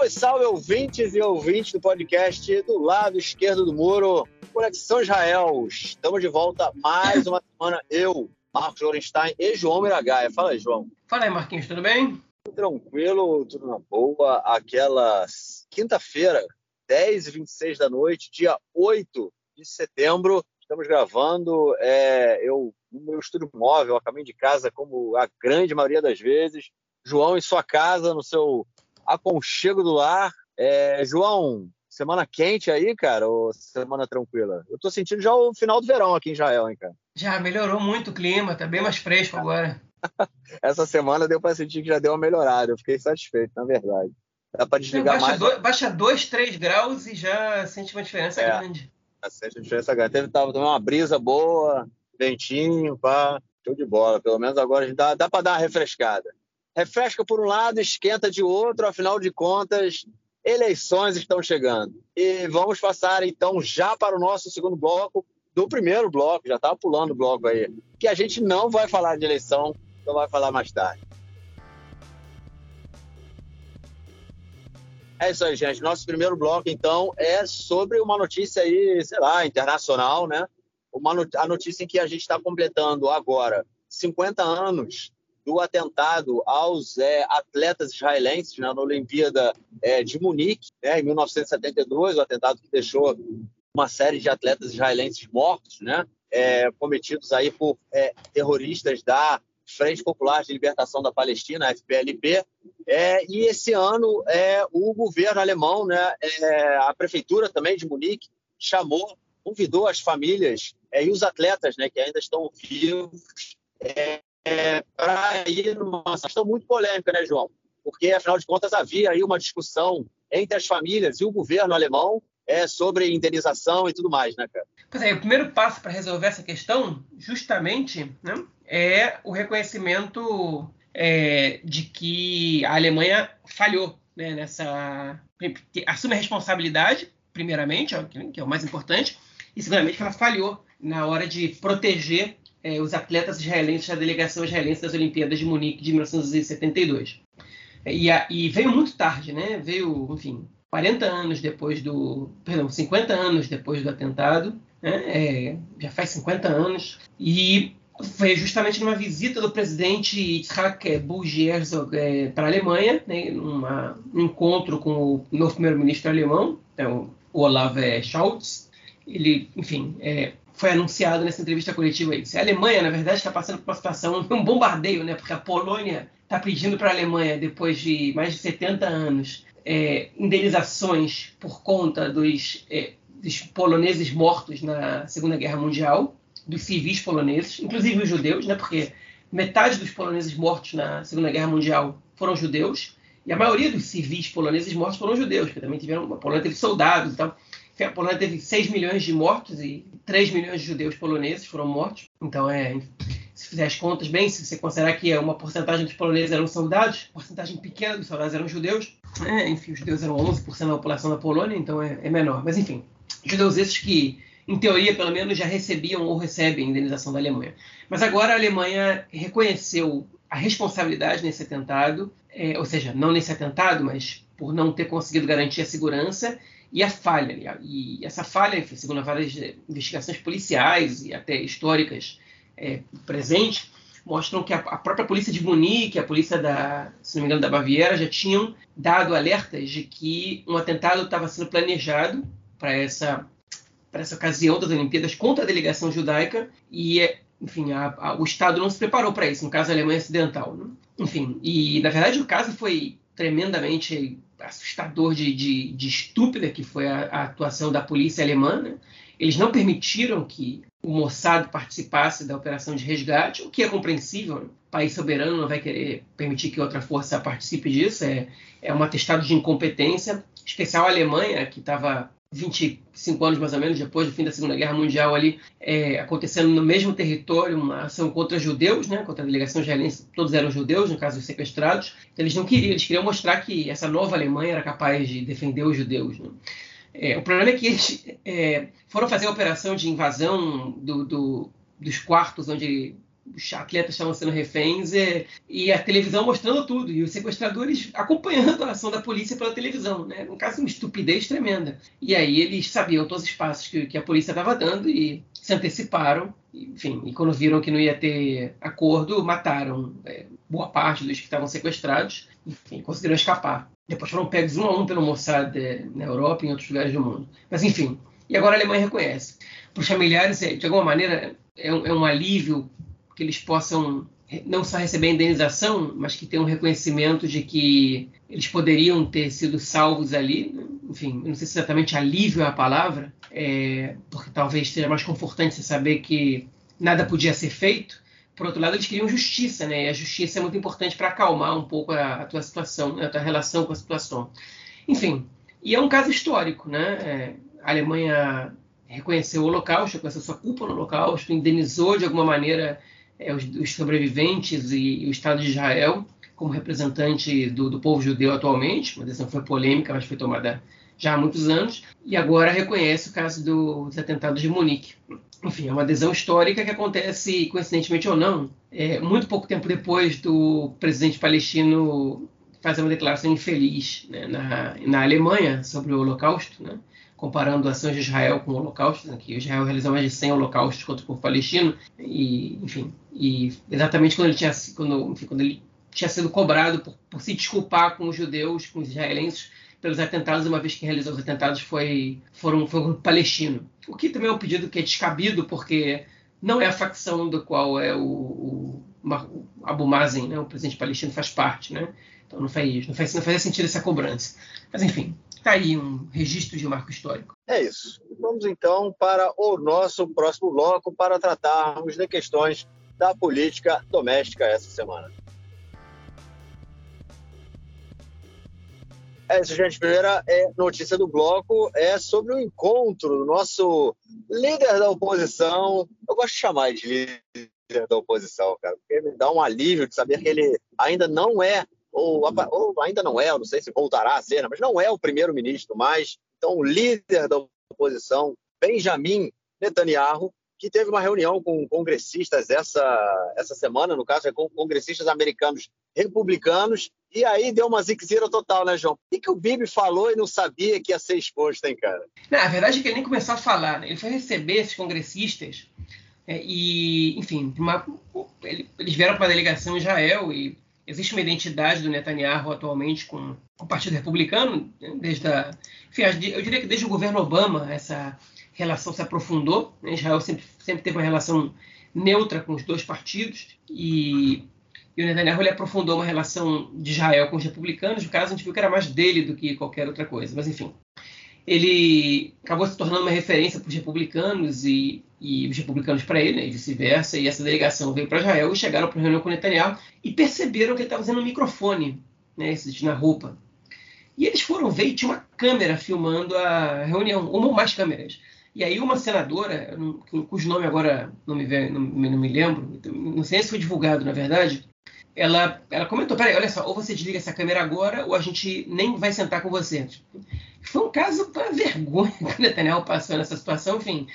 Salve, salve, ouvintes e ouvintes do podcast do lado esquerdo do muro, Conexão Israel. Estamos de volta mais uma semana. Eu, Marcos Lorenstein e João Miragaia. Fala aí, João. Fala aí, Marquinhos, tudo bem? Tudo tranquilo, tudo na boa. Aquela quinta-feira, 10 e 26 da noite, dia 8 de setembro, estamos gravando. É, eu no meu estúdio móvel, a caminho de casa, como a grande maioria das vezes. João em sua casa, no seu aconchego do lar. É, João, semana quente aí, cara, ou semana tranquila? Eu tô sentindo já o final do verão aqui em Israel, hein, cara? Já melhorou muito o clima, tá bem mais fresco agora. Essa semana deu para sentir que já deu uma melhorada. Eu fiquei satisfeito, na verdade. Dá para desligar baixa mais. Dois, baixa 2, 3 graus e já sente uma diferença é, grande. Já sente uma diferença grande. Teve tava, uma brisa boa, ventinho, pá. Show de bola. Pelo menos agora dá, dá para dar uma refrescada refresca por um lado, esquenta de outro, afinal de contas, eleições estão chegando. E vamos passar então já para o nosso segundo bloco, do primeiro bloco, já estava pulando o bloco aí, que a gente não vai falar de eleição, então vai falar mais tarde. É isso aí, gente. Nosso primeiro bloco, então, é sobre uma notícia aí, sei lá, internacional, né? Uma not a notícia em que a gente está completando agora 50 anos do atentado aos é, atletas israelenses né, na Olimpíada é, de Munique, né, em 1972, o atentado que deixou uma série de atletas israelenses mortos, né, é, cometidos aí por é, terroristas da Frente Popular de Libertação da Palestina, FPLP. É, e esse ano é, o governo alemão, né, a prefeitura também de Munique, chamou, convidou as famílias e os atletas né, que ainda estão vivos é, é, para ir numa questão muito polêmica, né, João? Porque, afinal de contas, havia aí uma discussão entre as famílias e o governo alemão é, sobre indenização e tudo mais, né, cara? Pois é, o primeiro passo para resolver essa questão, justamente, né, é o reconhecimento é, de que a Alemanha falhou né, nessa. assume a responsabilidade, primeiramente, que é o mais importante, e segundamente que ela falhou na hora de proteger é, os atletas israelenses da delegação israelense das Olimpíadas de Munique de 1972. E, a, e, veio muito tarde, né? Veio, enfim, 40 anos depois do. Perdão, 50 anos depois do atentado. Né? É, já faz 50 anos. E foi justamente numa visita do presidente Yitzhak Buji Herzog é, para a Alemanha, né? Numa, um encontro com o novo primeiro-ministro alemão, então, Olaf Scholz. Ele, enfim, é, foi anunciado nessa entrevista coletiva aí. A Alemanha, na verdade, está passando por uma situação, um bombardeio, né? Porque a Polônia está pedindo para a Alemanha, depois de mais de 70 anos, é, indenizações por conta dos, é, dos poloneses mortos na Segunda Guerra Mundial, dos civis poloneses, inclusive os judeus, né? Porque metade dos poloneses mortos na Segunda Guerra Mundial foram judeus, e a maioria dos civis poloneses mortos foram judeus, porque também tiveram, a Polônia teve soldados e tal a Polônia teve 6 milhões de mortos e 3 milhões de judeus poloneses foram mortos. Então, é, se fizer as contas bem, se você considerar que uma porcentagem dos poloneses eram soldados, porcentagem pequena dos soldados eram judeus, é, enfim, os judeus eram 11% da população da Polônia, então é, é menor. Mas, enfim, judeus esses que, em teoria, pelo menos, já recebiam ou recebem a indenização da Alemanha. Mas agora a Alemanha reconheceu a responsabilidade nesse atentado, é, ou seja, não nesse atentado, mas por não ter conseguido garantir a segurança e a falha. E essa falha, segundo várias investigações policiais e até históricas é, presentes, mostram que a, a, própria polícia de Munique, a polícia da, se não me engano, da Baviera, já tinham dado alertas de que um atentado estava sendo planejado para essa para essa ocasião das Olimpíadas contra a delegação judaica e enfim a, a, o Estado não se preparou para isso, no caso a Alemanha Ocidental. Né? Enfim, e na verdade o caso foi tremendamente assustador de, de, de estúpida que foi a, a, atuação da polícia alemã. Né? Eles não permitiram que o Mossad participasse da operação de resgate, o que é compreensível. Né? O país soberano não vai querer permitir que outra força participe disso. É, é um atestado de incompetência, especial a Alemanha, que estava 25 anos mais ou menos depois do fim da Segunda Guerra Mundial ali é, acontecendo no mesmo território uma ação contra judeus, né, contra a delegação israelense, todos eram judeus, no caso dos sequestrados. Então, eles não queriam, eles queriam mostrar que essa nova Alemanha era capaz de defender os judeus. Né? É, o problema é que eles é, foram fazer a operação de invasão do, do, dos quartos onde os atletas estavam sendo reféns e, e, a televisão mostrando tudo e os sequestradores acompanhando a ação da polícia pela televisão, né? Um caso uma estupidez tremenda. E aí eles sabiam todos os passos que, que a polícia estava dando e se anteciparam, enfim, e quando viram que não ia ter acordo, mataram é, boa parte dos que estavam sequestrados, enfim, conseguiram escapar. Depois foram pegos um a um pelo Mossad é, na Europa e em outros lugares do mundo. Mas enfim, e agora a Alemanha reconhece. Para os familiares, é, de alguma maneira, é um, é um alívio que eles possam não só receber a indenização, mas que tenham um reconhecimento de que eles poderiam ter sido salvos ali. Enfim, não sei se exatamente alívio é a palavra, é, porque talvez seja mais confortante você saber que nada podia ser feito. Por outro lado, eles queriam justiça, né? E a justiça é muito importante para acalmar um pouco a, a tua situação, né? a tua relação com a situação. Enfim, e é um caso histórico, né? É, a Alemanha reconheceu o Holocausto, reconheceu sua culpa no Holocausto, indenizou de alguma maneira é, os, os, sobreviventes e, e, o Estado de Israel como representante do, do, povo judeu atualmente. Uma decisão foi polêmica, mas foi tomada já há muitos anos. E agora reconhece o caso do, dos atentados de Munique. Enfim, é uma adesão histórica que acontece, coincidentemente ou não, é, muito pouco tempo depois do presidente palestino fazer uma declaração infeliz né, na, na Alemanha sobre o Holocausto. Né? Comparando ações de Israel com o Holocausto, né, que Israel realizou mais de 100 holocaustos contra o povo palestino, e, enfim, e exatamente quando ele tinha, quando, enfim, quando ele tinha sido cobrado por, por, se desculpar com os judeus, com os israelenses, pelos atentados, uma vez que realizou os atentados foi, foram, foi um grupo palestino. O que também é um pedido que é descabido, porque não é a facção do qual é o, o, o Abu Mazen, né, o presidente palestino, faz parte, né? Então não faz, não faz, não faz sentido essa cobrança. Mas enfim, Está aí um registro de marco histórico. É isso. Vamos então para o nosso próximo bloco para tratarmos de questões da política doméstica essa semana. É isso, gente. Primeira é, notícia do bloco é sobre o encontro do nosso líder da oposição. Eu gosto de chamar de líder da oposição, cara, porque me dá um alívio de saber que ele ainda não é ou, ou ainda não é, não sei se voltará a ser, mas não é o primeiro-ministro mais. Então, o líder da oposição, Benjamin Netanyahu, que teve uma reunião com congressistas essa, essa semana, no caso, é com congressistas americanos republicanos, e aí deu uma ziquezira total, né, João? O que, o Bibi falou e não sabia que ia ser exposto, hein, cara? Não, a verdade é que ele nem começou a falar, né? Ele foi receber esses congressistas é, e, enfim, uma, ele, eles vieram para a delegação em Israel e existe uma identidade do Netanyahu atualmente com o Partido Republicano, desde a, enfim, eu diria que desde o governo Obama essa relação se aprofundou. Né? Israel sempre, sempre teve uma relação neutra com os dois partidos e, e o Netanyahu ele aprofundou uma relação de Israel com os republicanos. No caso, a gente viu que era mais dele do que qualquer outra coisa. Mas, enfim, ele acabou se tornando uma referência para os republicanos e, e os republicanos para ele, né, e vice-versa. E essa delegação veio para Israel e chegaram para a reunião com o Netanyahu e perceberam que ele estava usando um microfone né, na roupa. E eles foram ver e tinha uma câmera filmando a reunião, uma ou mais câmeras. E aí uma senadora, cujo nome agora não me, não, não me lembro, não sei se foi divulgado na verdade, ela, ela comentou, peraí, olha só, ou você desliga essa câmera agora, ou a gente nem vai sentar com você. Foi um caso para vergonha que o Netanyahu passou nessa situação, enfim,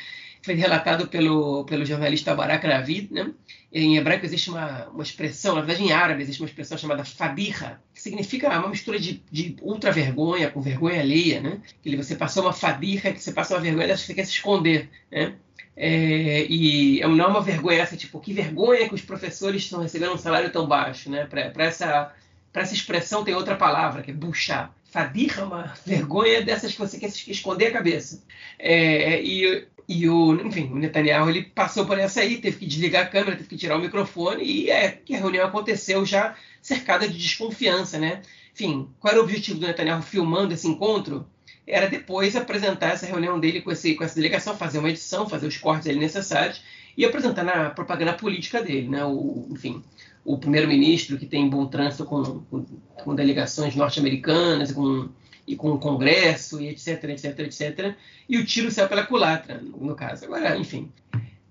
foi relatado pelo, pelo jornalista Barak Ravid, né? Em hebraico existe uma, uma expressão, na verdade em árabe existe uma expressão chamada fadiha, que significa uma mistura de, de ultra vergonha com vergonha alheia, né? Que você passou uma fadiha, que você passa uma vergonha que você quer se esconder, né? É, e não é uma vergonha essa, tipo, que vergonha que os professores estão recebendo um salário tão baixo, né? Para essa, essa expressão tem outra palavra, que é buchar. Fadiha é uma vergonha dessas que você quer esconder a cabeça. É, e, e o, enfim, o Netanyahu ele passou por essa aí, teve que desligar a câmera, teve que tirar o microfone e é a reunião aconteceu já cercada de desconfiança, né? Enfim, qual era o objetivo do Netanyahu filmando esse encontro? Era depois apresentar essa reunião dele com, esse, com essa delegação, fazer uma edição, fazer os cortes ali necessários e apresentar na propaganda política dele, né? O, enfim, o primeiro-ministro que tem bom trânsito com, com, com delegações norte-americanas com, e com o Congresso e etc, etc, etc. E o tiro saiu pela culatra, no caso. Agora, enfim,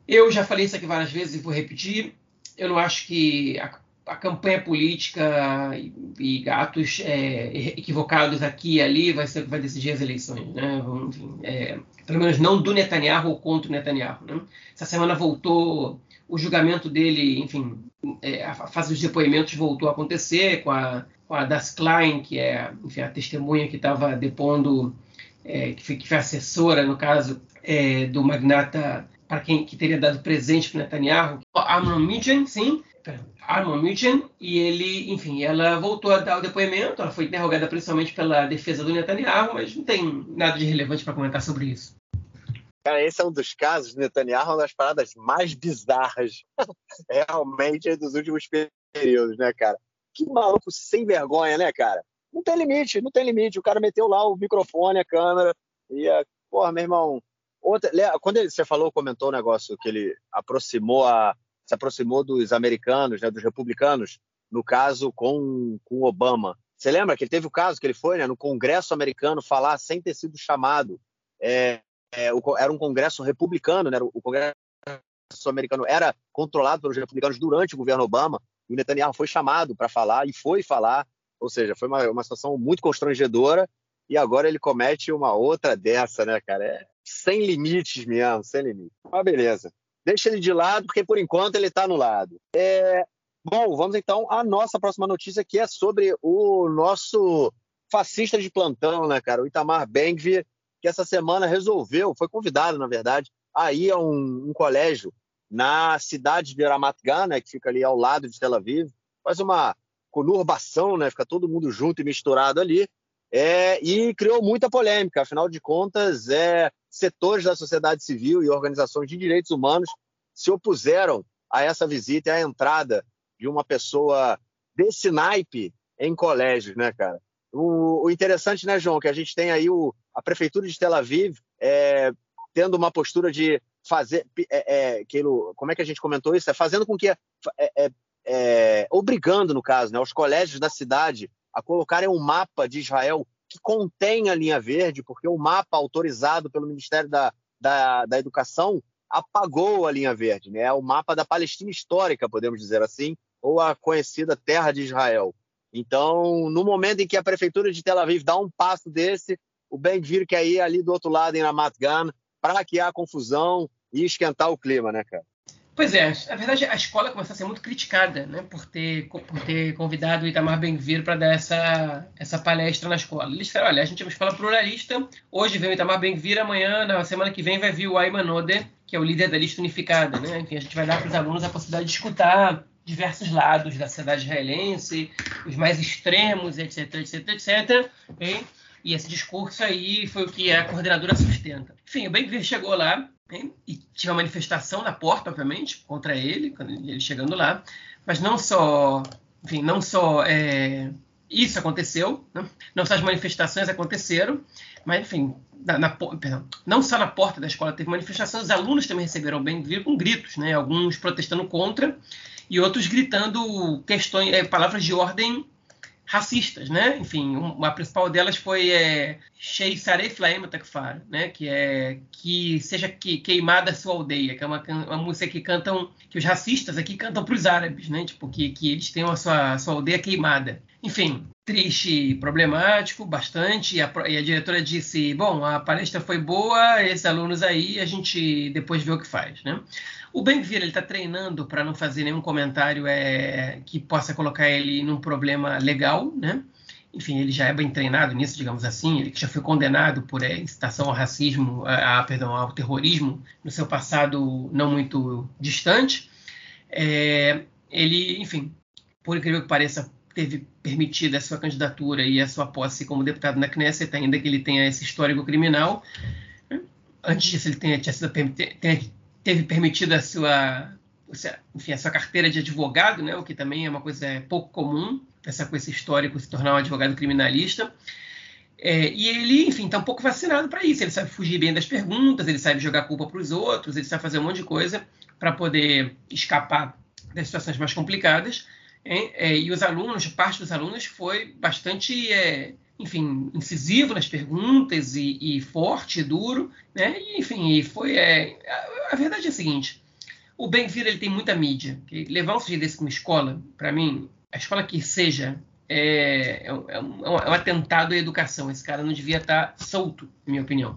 eu já falei isso aqui várias vezes e vou repetir. Eu não acho que a a campanha política e, gatos é, equivocados aqui e ali vai ser vai decidir as eleições, né? Enfim, é, pelo menos não do Netanyahu ou contra o Netanyahu. Né? Essa semana voltou o julgamento dele, enfim, é, a fase dos depoimentos voltou a acontecer com a, com a Das Klein, que é enfim, a testemunha que estava depondo, é, que, foi, que, foi, assessora, no caso, é, do magnata para quem que teria dado presente para Netanyahu, Armon Midgen, sim, Armon Midgen, e ele, enfim, ela voltou a dar o depoimento, ela foi interrogada principalmente pela defesa do Netanyahu, mas não tem nada de relevante para comentar sobre isso. Cara, esse é um dos casos, Netanyahu, uma das paradas mais bizarras, realmente, dos últimos períodos, né, cara? Que maluco sem vergonha, né, cara? Não tem limite, não tem limite. O cara meteu lá o microfone, a câmera, e, a... porra, meu irmão. Outra... Quando você falou, comentou o um negócio que ele aproximou a, se aproximou dos americanos, né, dos republicanos, no caso com, com Obama. Você lembra que ele teve o caso que ele foi né, no Congresso americano falar sem ter sido chamado? É, é, era um Congresso republicano, né, o Congresso americano era controlado pelos republicanos durante o governo Obama, e o Netanyahu foi chamado para falar e foi falar, ou seja, foi uma, uma situação muito constrangedora, e agora ele comete uma outra dessa, né, cara? É sem limites mesmo, sem limites. Mas beleza. Deixa ele de lado, porque por enquanto ele está no lado. É, bom, vamos então à nossa próxima notícia, que é sobre o nosso fascista de plantão, né, cara? O Itamar Bengvir, que essa semana resolveu, foi convidado, na verdade, a ir a um, um colégio na cidade de Ramat Gan, né, que fica ali ao lado de Tel Aviv, faz uma conurbação, né, fica todo mundo junto e misturado ali, é, e criou muita polêmica. Afinal de contas, é, setores da sociedade civil e organizações de direitos humanos se opuseram a essa visita e à entrada de uma pessoa desse naipe em colégios, né, cara? O, o interessante, né, João, que a gente tem aí o, a prefeitura de Tel Aviv é, tendo uma postura de fazer, é, é, como é que a gente comentou isso? É fazendo com que, é, é, é, obrigando, no caso, né, os colégios da cidade a colocarem um mapa de Israel que contém a linha verde, porque o mapa autorizado pelo Ministério da, da, da Educação apagou a linha verde, né? É o mapa da Palestina histórica, podemos dizer assim, ou a conhecida Terra de Israel. Então, no momento em que a prefeitura de Tel Aviv dá um passo desse, o Ben-Gvir quer ir ali do outro lado, em Ramat Gan, para criar confusão e esquentar o clima, né, cara? Pois é, na verdade a escola começou a ser muito criticada, né, por ter, por ter convidado o Itamar Benvir para dar essa, essa palestra na escola. Eles falaram, olha, a gente é uma escola pluralista, hoje vem o Itamar Benvir, amanhã, na semana que vem, vai vir o Ayman Ode, que é o líder da lista unificada, né, enfim, a gente vai dar para os alunos a possibilidade de escutar diversos lados da sociedade israelense, os mais extremos, etc, etc, etc, e, e esse discurso aí foi o que a coordenadora sustenta. Enfim, o Benvir chegou lá, e tinha uma manifestação na porta, obviamente, contra ele, ele chegando lá. Mas não só, enfim, não só é, isso aconteceu, né? não só as manifestações aconteceram, mas enfim, na, na, perdão, não só na porta da escola teve manifestação, os alunos também receberam bem com gritos, né? Alguns protestando contra e outros gritando questões, é, palavras de ordem racistas, né? Enfim, uma, principal delas foi é, Shei Sarei Takfar, né? Que é que seja que, queimada a sua aldeia, que é uma, uma música que cantam que os racistas aqui cantam para os árabes, né? Tipo que, que eles têm a sua, a sua aldeia queimada. Enfim, triste, problemático, bastante. E a, e a, diretora disse: bom, a palestra foi boa, esses alunos aí, a gente depois vê o que faz, né? O Ben-Gvir ele está treinando para não fazer nenhum comentário é, que possa colocar ele num problema legal, né? Enfim, ele já é bem treinado nisso, digamos assim. Ele já foi condenado por é, incitação ao racismo, a, a, perdão, ao terrorismo no seu passado não muito distante. É, ele, enfim, por incrível que pareça, teve permitida a sua candidatura e a sua posse como deputado na Knesset, ainda que ele tenha esse histórico criminal. Antes disso, ele tenha, tinha sido, tenha teve permitido a sua, enfim, a sua carteira de advogado, né, o que também é uma coisa pouco comum, essa coisa histórica se tornar um advogado criminalista. É, e ele, enfim, está um pouco vacinado para isso. Ele sabe fugir bem das perguntas, ele sabe jogar culpa para os outros, ele sabe fazer um monte de coisa para poder escapar das situações mais complicadas. É, e os alunos, parte dos alunos foi bastante é, enfim, incisivo nas perguntas e, e forte, e duro, né? E, enfim, foi é, a, a, verdade é a seguinte: o Ben-Vir ele tem muita mídia. Levar um sujeito desse para uma escola, para mim, a escola que seja é, é, um, é, um, é, um, atentado à educação. Esse cara não devia estar solto, na minha opinião.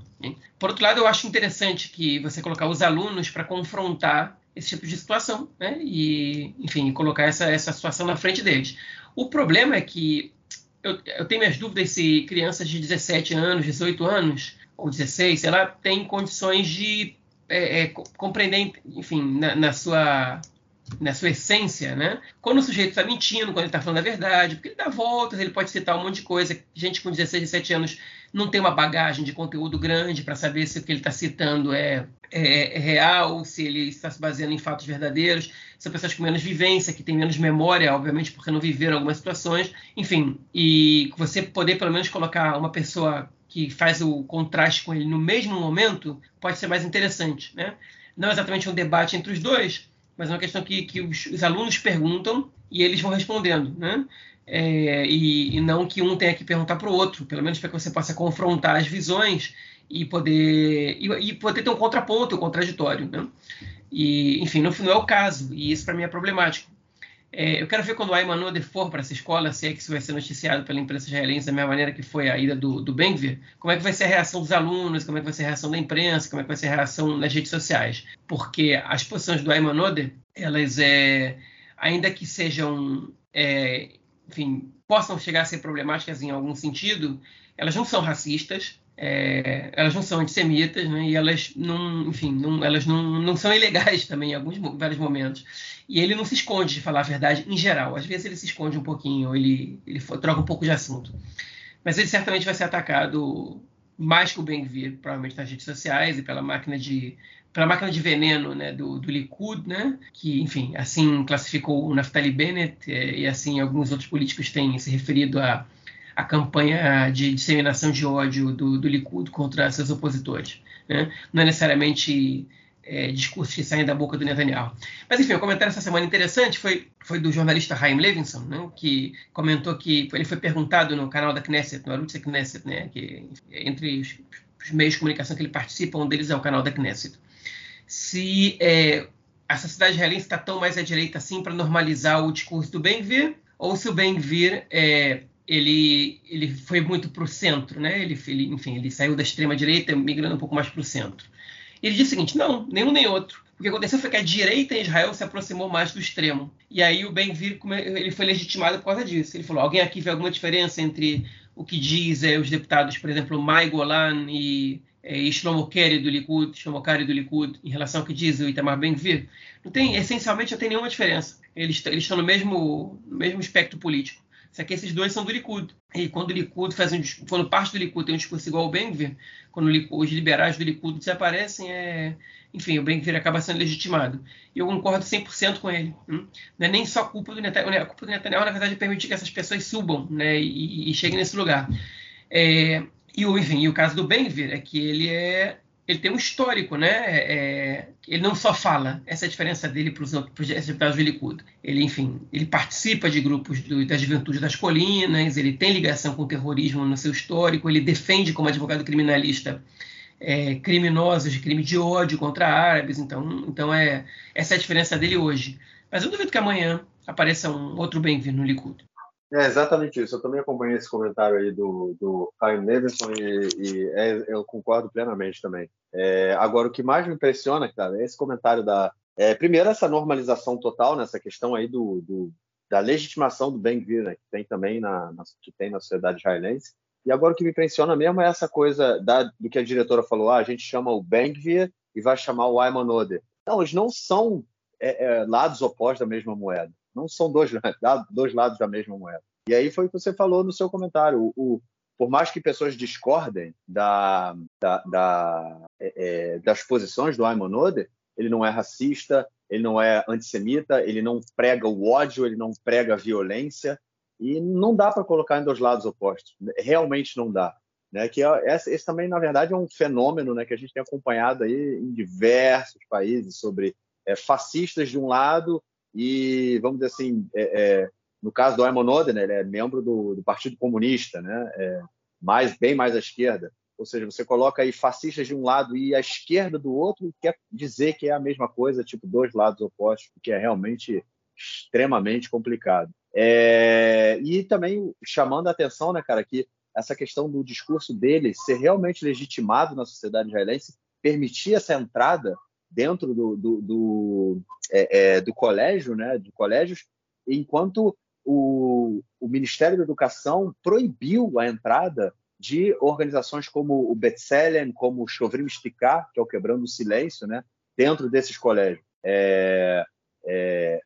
Por outro lado, eu acho interessante que você colocar os alunos para confrontar esse tipo de situação, né? E, enfim, colocar essa, essa situação na frente deles. O problema é que eu, eu tenho minhas dúvidas se crianças de 17 anos, 18 anos, ou 16, sei lá, têm condições de é, é, compreender, enfim, na, na, sua na sua essência, né? Quando o sujeito está mentindo, quando ele está falando a verdade, porque ele dá voltas, ele pode citar um monte de coisa. Gente com 16, 17 anos não tem uma bagagem de conteúdo grande para saber se o que ele está citando é, é, é, real, se ele está se baseando em fatos verdadeiros. São pessoas com menos vivência, que têm menos memória, obviamente, porque não viveram algumas situações. Enfim, e você poder pelo menos colocar uma pessoa que faz o contraste com ele no mesmo momento pode ser mais interessante, né? Não exatamente um debate entre os dois, mas é uma questão que, que os, os alunos perguntam e eles vão respondendo, né? É, e, e, não que um tenha que perguntar para o outro, pelo menos para que você possa confrontar as visões e poder e, e poder ter um contraponto, um contraditório, né? E, enfim, final é o caso, e isso para mim é problemático. É, eu quero ver quando o Ayman Oder for para essa escola, se é que isso vai ser noticiado pela imprensa israelense da mesma maneira que foi a ida do, do Benvir, como é que vai ser a reação dos alunos, como é que vai ser a reação da imprensa, como é que vai ser a reação nas redes sociais. Porque as posições do Ayman Oder, elas, é, ainda que sejam, é, enfim, possam chegar a ser problemáticas em algum sentido, elas não são racistas, é, elas não são antissemitas, né, e elas não, enfim, não, elas não, não são ilegais também em alguns vários momentos. E ele não se esconde de falar a verdade em geral. Às vezes ele se esconde um pouquinho, ele, ele troca um pouco de assunto. Mas ele certamente vai ser atacado mais que o Bem-Vir, provavelmente nas redes sociais e pela máquina de pela máquina de veneno né, do, do Likud, né, que, enfim, assim classificou o Naftali Bennett é, e assim alguns outros políticos têm se referido à, à campanha de disseminação de ódio do, do Likud contra seus opositores. Né? Não é necessariamente é, discursos que saem da boca do Netanyahu. Mas, enfim, o um comentário essa semana interessante foi, foi do jornalista Chaim Levinson, né, que comentou que ele foi perguntado no canal da Knesset, no Arutz Knesset, né, que entre os, os, meios de comunicação que ele participa, um deles é o canal da Knesset, se é, a sociedade israelense está tão mais à direita assim para normalizar o discurso do Ben-Vir, ou se o Ben-Vir é, ele, ele foi muito para o centro, né? Ele, ele, enfim, ele saiu da extrema direita, migrando um pouco mais para o centro. Ele disse o seguinte: não, nenhum nem outro. O que aconteceu foi que a direita em Israel se aproximou mais do extremo. E aí o Ben-Vir ele foi legitimado por causa disso. Ele falou: alguém aqui vê alguma diferença entre o que diz é, os deputados, por exemplo, Mai Golan e, é, e Shlomo Keri do Likud, Shlomo Kari do Likud, em relação ao que diz o Itamar Ben-Vir? Não tem, essencialmente, não tem nenhuma diferença. Eles, eles estão no mesmo, no mesmo espectro político. Só que esses dois são do Likud. E quando o Likud faz um, quando parte do Likud tem um discurso igual ao Ben-Gvir, quando os liberais do Likud desaparecem, é, enfim, o Ben-Gvir acaba sendo legitimado. E eu concordo 100% com ele. Hum? Não é nem só culpa do Netanyahu. Né? A culpa do Netanyahu, na verdade, é permitir que essas pessoas subam né, e, e cheguem nesse lugar. É, e, enfim, e o caso do Ben-Gvir é que ele é ele tem um histórico, né? É, é, ele não só fala, essa é a diferença dele para os deputados do Likud. Ele, enfim, ele participa de grupos do, da juventude das colinas, ele tem ligação com o terrorismo no seu histórico, ele defende como advogado criminalista é, criminosos de crime de ódio contra árabes. Então, então é, essa é a diferença dele hoje. Mas eu duvido que amanhã apareça um outro bem-vindo no Likud. É exatamente isso. Eu também acompanhei esse comentário aí do, do Caio Nevinson e, e é, eu concordo plenamente também. É, agora, o que mais me impressiona, cara, é esse comentário da. É, primeiro, essa normalização total nessa questão aí do, do da legitimação do Ben-Gvir, né, que tem também na, na, que tem na sociedade israelense. E agora o que me impressiona mesmo é essa coisa da, do que a diretora falou: ah, a gente chama o Ben-Gvir e vai chamar o Ayman Oder. Não, eles não são é, é, lados opostos da mesma moeda. Não são dois, dois lados da mesma moeda. E aí foi o que você falou no seu comentário. O, o por mais que pessoas discordem da, da, da, é, é, das posições do Ayman Oder, ele não é racista, ele não é antissemita, ele não prega o ódio, ele não prega a violência, e não dá para colocar em dois lados opostos. Realmente não dá. Né? Que é, esse, esse, também, na verdade, é um fenômeno né, que a gente tem acompanhado aí em diversos países sobre é, fascistas de um lado e, vamos dizer assim, é, é, no caso do Ayman Oder, né, ele é membro do, do Partido Comunista, né, é, mais, bem mais à esquerda. Ou seja, você coloca aí fascistas de um lado e a esquerda do outro, quer dizer que é a mesma coisa, tipo dois lados opostos, que é realmente extremamente complicado. É, e também chamando a atenção, né, cara, que essa questão do discurso dele ser realmente legitimado na sociedade israelense, permitir essa entrada dentro do, do, do, é, é, do colégio, né, de colégios, enquanto o, o, Ministério da Educação proibiu a entrada de organizações como o Bethlehem, como o Chovrim Sticar, que é o Quebrando o Silêncio, né, dentro desses colégios. É, é,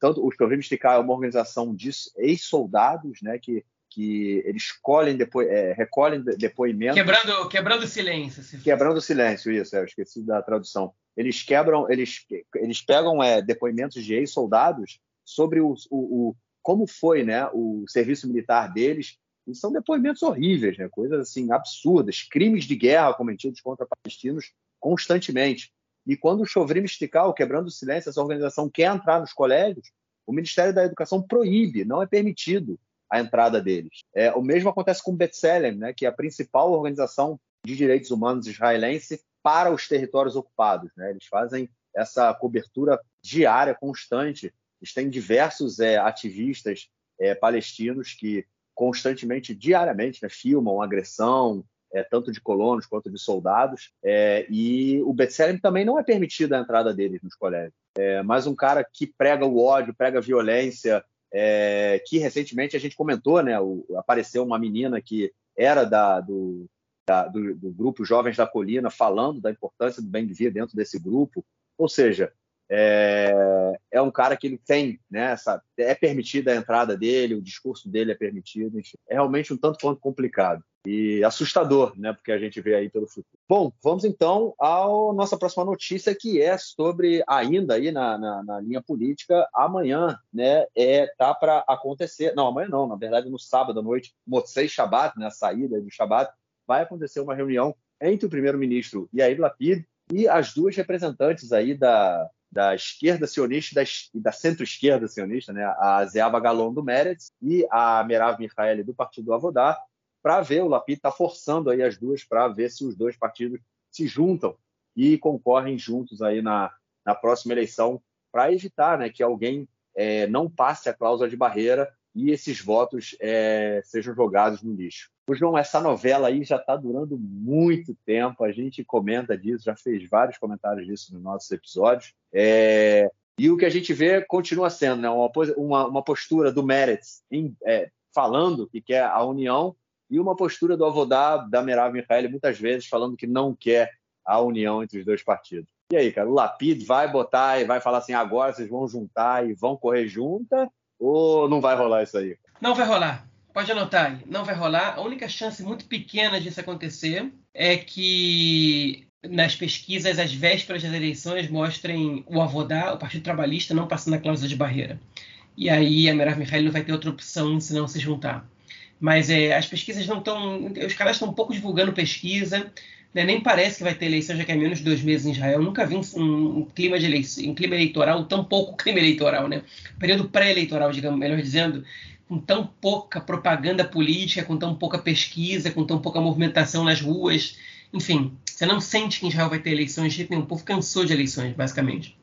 tanto o Chovrim Sticar é uma organização de ex-soldados, né, que que eles colhem depo é, recolhem depoimentos. Quebrando, quebrando o silêncio. Quebrando o silêncio, isso, é, eu esqueci da tradução. Eles quebram, eles, eles pegam é, depoimentos de ex-soldados sobre o, o, o, como foi né, o serviço militar deles. E são depoimentos horríveis, né, coisas assim absurdas, crimes de guerra cometidos contra palestinos constantemente. E quando o Chovrim Estical, quebrando o silêncio, essa organização quer entrar nos colégios, o Ministério da Educação proíbe, não é permitido a entrada deles. É, o mesmo acontece com o B'Tselem, né, que é a principal organização de direitos humanos israelense para os territórios ocupados. Né? Eles fazem essa cobertura diária, constante. Eles têm diversos é, ativistas é, palestinos que constantemente, diariamente, né, filmam agressão, é, tanto de colonos quanto de soldados. É, e o B'Tselem também não é permitida a entrada deles nos colégios. É, mas um cara que prega o ódio, prega a violência, é, que recentemente a gente comentou, né? O, apareceu uma menina que era da, do, da, do, do, grupo Jovens da Colina falando da importância do viver dentro desse grupo. Ou seja, é, é um cara que ele tem, né? Essa, é permitida a entrada dele, o discurso dele é permitido. Enfim, é realmente um tanto quanto complicado e assustador, né? Porque a gente vê aí pelo futuro. Bom, vamos então à nossa próxima notícia, que é sobre ainda aí na, na, na linha política, amanhã, né? É tá para acontecer. Não, amanhã não, na verdade no sábado à noite, Motzei Shabbat, né? A saída do Shabbat, vai acontecer uma reunião entre o primeiro-ministro Yair Lapid e as duas representantes aí da, da esquerda sionista e da, da centro-esquerda sionista, né? a Zeaba Galon do Meretz e a Merav Michaeli do Partido Avodá, para ver, o Lapid está forçando aí as duas para ver se os dois partidos se juntam e concorrem juntos aí na, na próxima eleição para evitar né, que alguém é, não passe a cláusula de barreira e esses votos é, sejam jogados no lixo. O João, essa novela aí já está durando muito tempo, a gente comenta disso, já fez vários comentários disso nos nossos episódios. É, e o que a gente vê continua sendo né, uma, uma, uma postura do Meretz em, é, falando que quer a união e uma postura do Avodá, da Merav Michaeli, muitas vezes falando que não quer a união entre os dois partidos. E aí, cara, o Lapid vai botar e vai falar assim, agora vocês vão juntar e vão correr junta ou não vai rolar isso aí? Não vai rolar. Pode anotar aí. Não vai rolar. A única chance muito pequena disso acontecer é que nas pesquisas, as vésperas das eleições mostrem o Avodá, o Partido Trabalhista, não passando a cláusula de barreira. E aí a Merav Mihaly não vai ter outra opção senão se juntar. Mas é, as pesquisas não estão. Os caras estão um pouco divulgando pesquisa. Né? Nem parece que vai ter eleição, já que é menos de dois meses em Israel. Eu nunca vi um, um clima de eleição, um clima eleitoral, tão pouco clima eleitoral, né? Período pré-eleitoral, digamos, melhor dizendo, com tão pouca propaganda política, com tão pouca pesquisa, com tão pouca movimentação nas ruas. Enfim, você não sente que Israel vai ter eleições de jeito nenhum. O povo cansou de eleições, basicamente.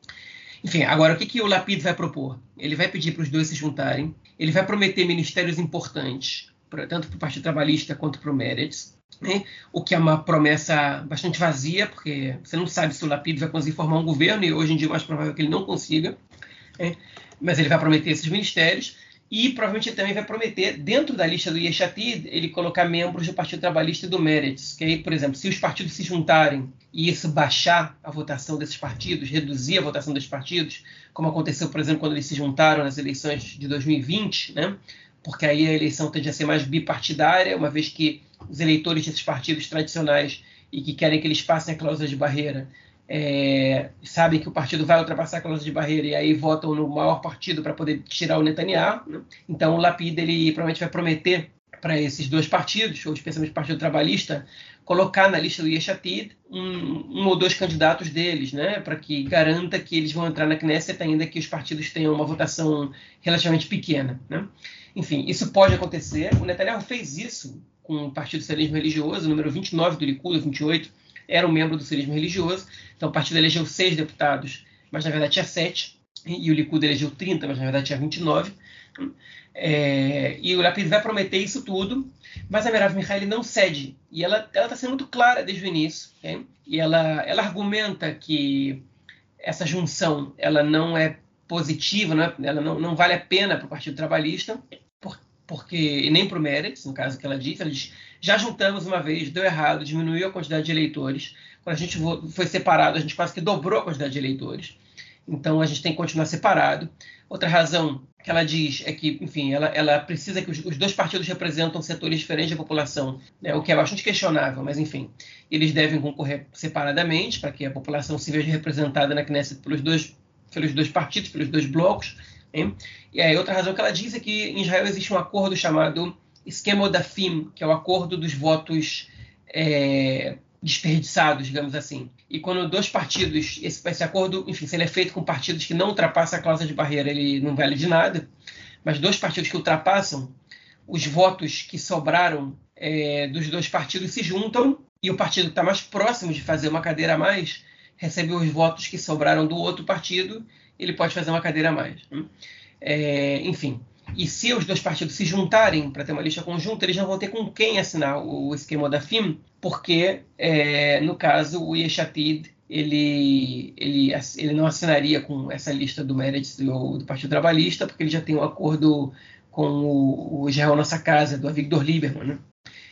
Enfim, agora o que, que o Lapid vai propor? Ele vai pedir para os dois se juntarem, ele vai prometer ministérios importantes tanto para o Partido Trabalhista quanto para o Meretz, né? o que é uma promessa bastante vazia, porque você não sabe se o Lapid vai conseguir formar um governo, e hoje em dia é mais provável que ele não consiga, né? mas ele vai prometer esses ministérios, e provavelmente ele também vai prometer, dentro da lista do Yeshatid, ele colocar membros do Partido Trabalhista e do Meretz, que aí, por exemplo, se os partidos se juntarem e isso baixar a votação desses partidos, reduzir a votação desses partidos, como aconteceu, por exemplo, quando eles se juntaram nas eleições de 2020, né? porque aí a eleição tende a ser mais bipartidária, uma vez que os eleitores desses partidos tradicionais e que querem que eles passem a cláusula de barreira é, sabem que o partido vai ultrapassar a cláusula de barreira e aí votam no maior partido para poder tirar o Netanyahu. Né? Então o Lapid ele provavelmente vai prometer para esses dois partidos, ou especialmente o Partido Trabalhista, colocar na lista do Yeshatid um, um ou dois candidatos deles, né, para que garanta que eles vão entrar na Knesset ainda que os partidos tenham uma votação relativamente pequena. Né? Enfim, isso pode acontecer. O Netanyahu fez isso com o Partido Socialismo Religioso, número 29 do Likud, 28, era um membro do socialismo religioso. Então o partido elegeu seis deputados, mas na verdade tinha sete. E o Likud elegeu 30, mas na verdade tinha 29. É, e o Lapid vai prometer isso tudo, mas a Merav Mihaly não cede. E ela está sendo muito clara desde o início. Okay? E ela, ela argumenta que essa junção ela não é positiva, não é, ela não, não, vale a pena para o Partido Trabalhista, porque e nem para o Meretz, no caso que ela disse, ela diz, já juntamos uma vez, deu errado, diminuiu a quantidade de eleitores. Quando a gente foi separado, a gente quase que dobrou a quantidade de eleitores. Então a gente tem que continuar separado. Outra razão que ela diz é que, enfim, ela, ela precisa que os, os, dois partidos representam setores diferentes da população, né, o que é bastante questionável, mas enfim, eles devem concorrer separadamente para que a população se veja representada na Knesset pelos dois, pelos dois partidos, pelos dois blocos. Hein? E aí outra razão que ela diz é que em Israel existe um acordo chamado esquema da FIM, que é o acordo dos votos é, desperdiçados, digamos assim. E quando dois partidos, esse, esse, acordo, enfim, se ele é feito com partidos que não ultrapassam a cláusula de barreira, ele não vale de nada, mas dois partidos que ultrapassam, os votos que sobraram é, dos dois partidos se juntam e o partido que está mais próximo de fazer uma cadeira a mais recebe os votos que sobraram do outro partido, ele pode fazer uma cadeira a mais. Né? É, enfim, e se os dois partidos se juntarem para ter uma lista conjunta, eles não vão ter com quem assinar o esquema da FIM, porque, é, no caso, o Yeshatid ele, ele, ele não assinaria com essa lista do Meretz do, do Partido Trabalhista, porque ele já tem um acordo com o, o Nossa Casa, do Avigdor Lieberman. Né?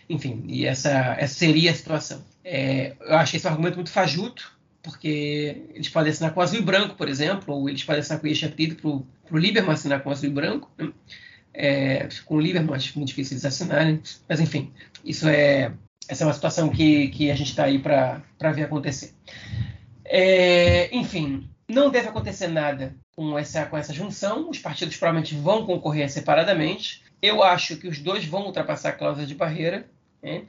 Enfim, e essa, essa seria a situação. É, eu acho esse um argumento muito fajuto, porque eles podem assinar com azul e branco, por exemplo, ou eles podem assinar com Yeshatid para o Lieberman assinar com azul e branco. Né? É, com o Lieberman acho muito difícil eles assinarem, mas enfim, isso é essa é uma situação que, que a gente está aí para ver acontecer. É, enfim, não deve acontecer nada com essa, com essa junção. Os partidos provavelmente vão concorrer separadamente. Eu acho que os dois vão ultrapassar a cláusula de barreira, né?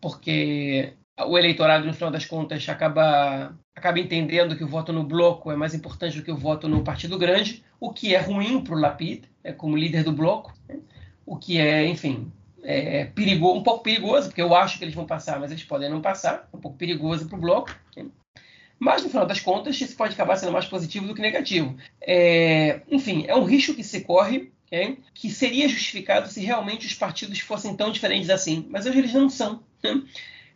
porque o eleitorado, no final das contas, acaba, acaba entendendo que o voto no bloco é mais importante do que o voto no partido grande, o que é ruim para o Lapid, né, como líder do bloco, né? o que é, enfim, é perigoso, um pouco perigoso, porque eu acho que eles vão passar, mas eles podem não passar, um pouco perigoso para o bloco. Né? Mas, no final das contas, isso pode acabar sendo mais positivo do que negativo. É, enfim, é um risco que se corre, okay? que seria justificado se realmente os partidos fossem tão diferentes assim. Mas hoje eles não são. Né?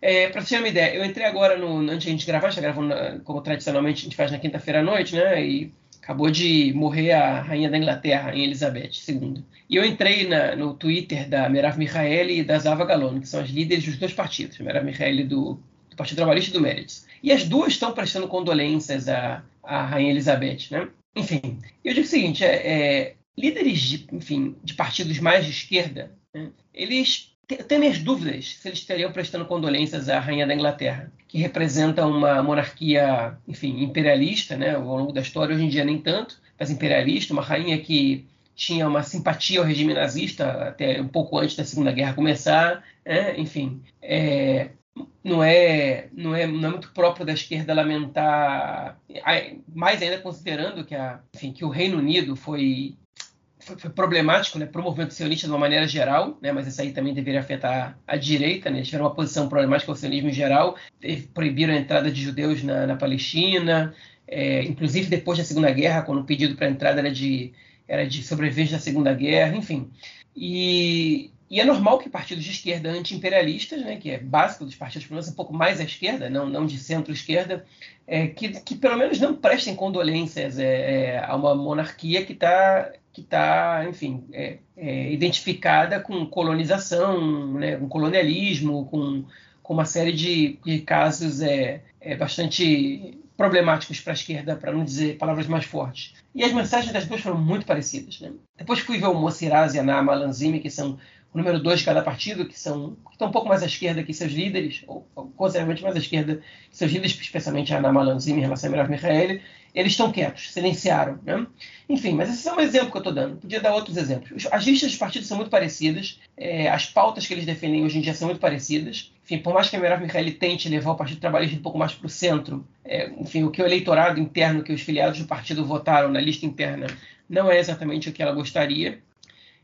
É, para ter uma ideia, eu entrei agora no. Antes de a gente gravar, a gente está gravando como tradicionalmente a gente faz na quinta-feira à noite, né? E acabou de morrer a rainha da Inglaterra, a rainha Elizabeth II. E eu entrei na, no Twitter da Merav Mihaeli e da Zava Galon, que são as líderes dos dois partidos, Merav Mihaeli do, do Partido Trabalhista e do Meretz. E as duas estão prestando condolências à, à rainha Elizabeth, né? Enfim, eu digo o seguinte, é, é, líderes de, enfim, de partidos mais de esquerda, né, eles tenho minhas dúvidas se eles estariam prestando condolências à rainha da Inglaterra, que representa uma monarquia, enfim, imperialista, né, ao longo da história, hoje em dia nem tanto, mas imperialista, uma rainha que tinha uma simpatia ao regime nazista até um pouco antes da Segunda Guerra começar, né, enfim, é, não é, não é não é muito próprio da esquerda lamentar, mais ainda considerando que, a, enfim, que o Reino Unido foi foi, problemático né, para o movimento sionista de uma maneira geral, né, mas isso aí também deveria afetar a direita. Né, eles tiveram uma posição problemática ao sionismo em geral, proibiram a entrada de judeus na, na Palestina, é, inclusive depois da Segunda Guerra, quando o pedido para entrada era de, era de sobreviventes da Segunda Guerra, enfim. E, e é normal que partidos de esquerda anti-imperialistas, né, que é básico dos partidos, pelo menos um pouco mais à esquerda, não, não de centro-esquerda, é, que, que pelo menos não prestem condolências é, é a uma monarquia que está que está, enfim, é, é, identificada com colonização, né, com colonialismo, com, com uma série de, de casos é, é bastante problemáticos para a esquerda, para não dizer palavras mais fortes. E as mensagens das duas foram muito parecidas. Né? Depois fui ver o Mossiraz e a Nama Lanzimi, que são o número dois de cada partido, que são que estão um pouco mais à esquerda que seus líderes, ou, ou consideravelmente mais à esquerda que seus líderes, especialmente a Nama Lanzimi em relação a Mirav Michaeli, eles estão quietos, silenciaram. Né? Enfim, mas esse é um exemplo que eu estou dando. Podia dar outros exemplos. As listas dos partidos são muito parecidas, é, as pautas que eles defendem hoje em dia são muito parecidas. Enfim, por mais que a Merav Mikhaeli tente levar o Partido Trabalhista um pouco mais para o centro, é, enfim, o que o eleitorado interno, que os filiados do partido votaram na lista interna, não é exatamente o que ela gostaria.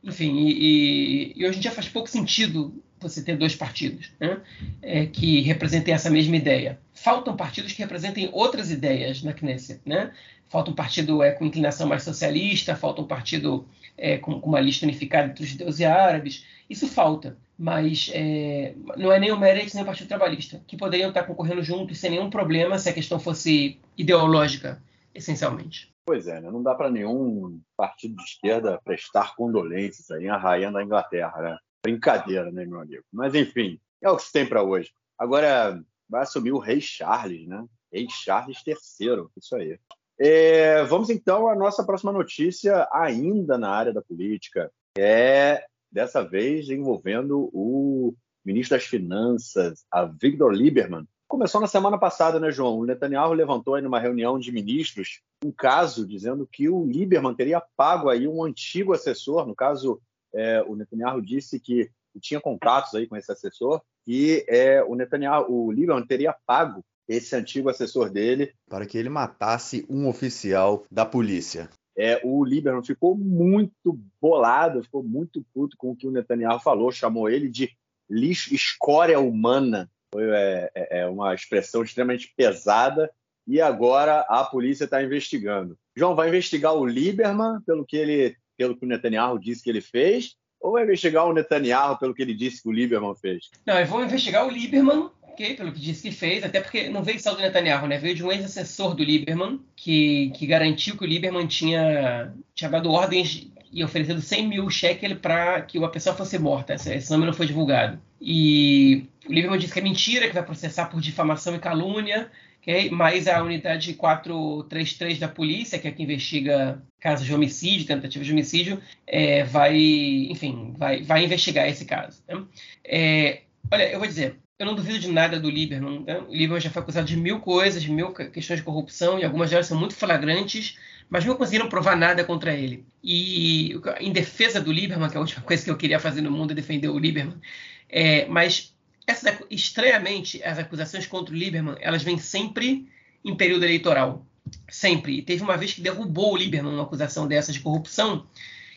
Enfim, e, e, e hoje em dia faz pouco sentido você ter dois partidos né, é, que representem essa mesma ideia. Faltam partidos que representem outras ideias na Knesset. Né? Falta um partido é, com inclinação mais socialista, falta um partido é, com, com, uma lista unificada entre os judeus e árabes. Isso falta, mas é, não é nem o Meretz nem o Partido Trabalhista, que poderiam estar concorrendo juntos sem nenhum problema se a questão fosse ideológica essencialmente. Pois é, né? não dá para nenhum partido de esquerda prestar condolências aí a rainha da Inglaterra, né? Brincadeira, né, meu amigo? Mas enfim, é o que se tem para hoje. Agora vai assumir o rei Charles, né? Rei Charles III, isso aí. É, vamos então à nossa próxima notícia, ainda na área da política. É dessa vez envolvendo o ministro das Finanças, a Victor Lieberman. Começou na semana passada, né, João? O Netanyahu levantou aí numa reunião de ministros um caso dizendo que o Lieberman teria pago aí um antigo assessor. No caso, é, o Netanyahu disse que tinha contatos aí com esse assessor e é, o Netanyahu, o Lieberman teria pago esse antigo assessor dele. Para que ele matasse um oficial da polícia. É, o Lieberman ficou muito bolado, ficou muito puto com o que o Netanyahu falou, chamou ele de lixo, escória humana. Foi é, é, é uma expressão extremamente pesada e agora a polícia está investigando. João vai investigar o Lieberman pelo que ele, pelo que o Netanyahu disse que ele fez, ou vai investigar o Netanyahu pelo que ele disse que o Lieberman fez? Não, eu vou investigar o Lieberman pelo que disse que fez, até porque não veio só do Netanyahu, né? Veio de um ex-assessor do Lieberman, que, que garantiu que o Lieberman tinha, tinha dado ordens e oferecido 100 mil shekel para que uma pessoa fosse morta. Esse, esse, nome não foi divulgado. E o Lieberman disse que é mentira, que vai processar por difamação e calúnia, okay? mas a unidade 433 da polícia, que é que investiga casos de homicídio, tentativa de homicídio, é, vai, enfim, vai, vai investigar esse caso. Né? É, olha, eu vou dizer, eu não duvido de nada do Lieberman. Né? O Lieberman já foi acusado de mil coisas, mil questões de corrupção, e algumas delas são muito flagrantes, mas não conseguiram provar nada contra ele. E em defesa do Lieberman, que é a última coisa que eu queria fazer no mundo é defender o Lieberman, é, mas essa, estranhamente, as acusações contra o Lieberman, elas vêm sempre em período eleitoral. Sempre. E teve uma vez que derrubou o Lieberman uma acusação dessa de corrupção,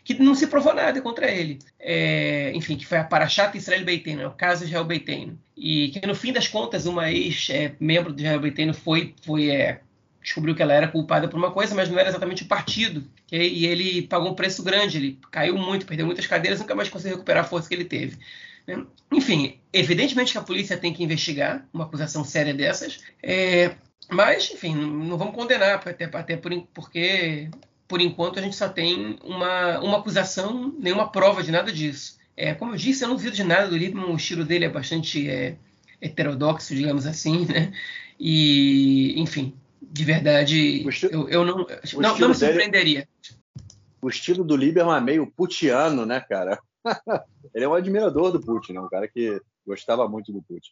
que não se provou nada contra ele. É, enfim, que foi a Parashat Israel Beiteno, é o caso Israel Beiteno. E que, no fim das contas, uma ex-membro é, do Israel Beiteno foi, foi é, descobriu que ela era culpada por uma coisa, mas não era exatamente o partido. E ele pagou um preço grande, ele caiu muito, perdeu muitas cadeiras, nunca mais conseguiu recuperar a força que ele teve. Né? Enfim, evidentemente que a polícia tem que investigar uma acusação séria dessas, é, mas, enfim, não vamos condenar, até, até por, porque por enquanto, a gente só tem uma, uma acusação, nenhuma prova de nada disso. É, como eu disse, eu não duvido de nada do Lippmann, o estilo dele é bastante é, heterodoxo, digamos assim, né? E, enfim, de verdade, eu, eu, não, não, não me surpreenderia. Dele, o estilo do Lieberman é meio putiano, né, cara? Ele é um admirador do Putin, né? um cara que gostava muito do Putin.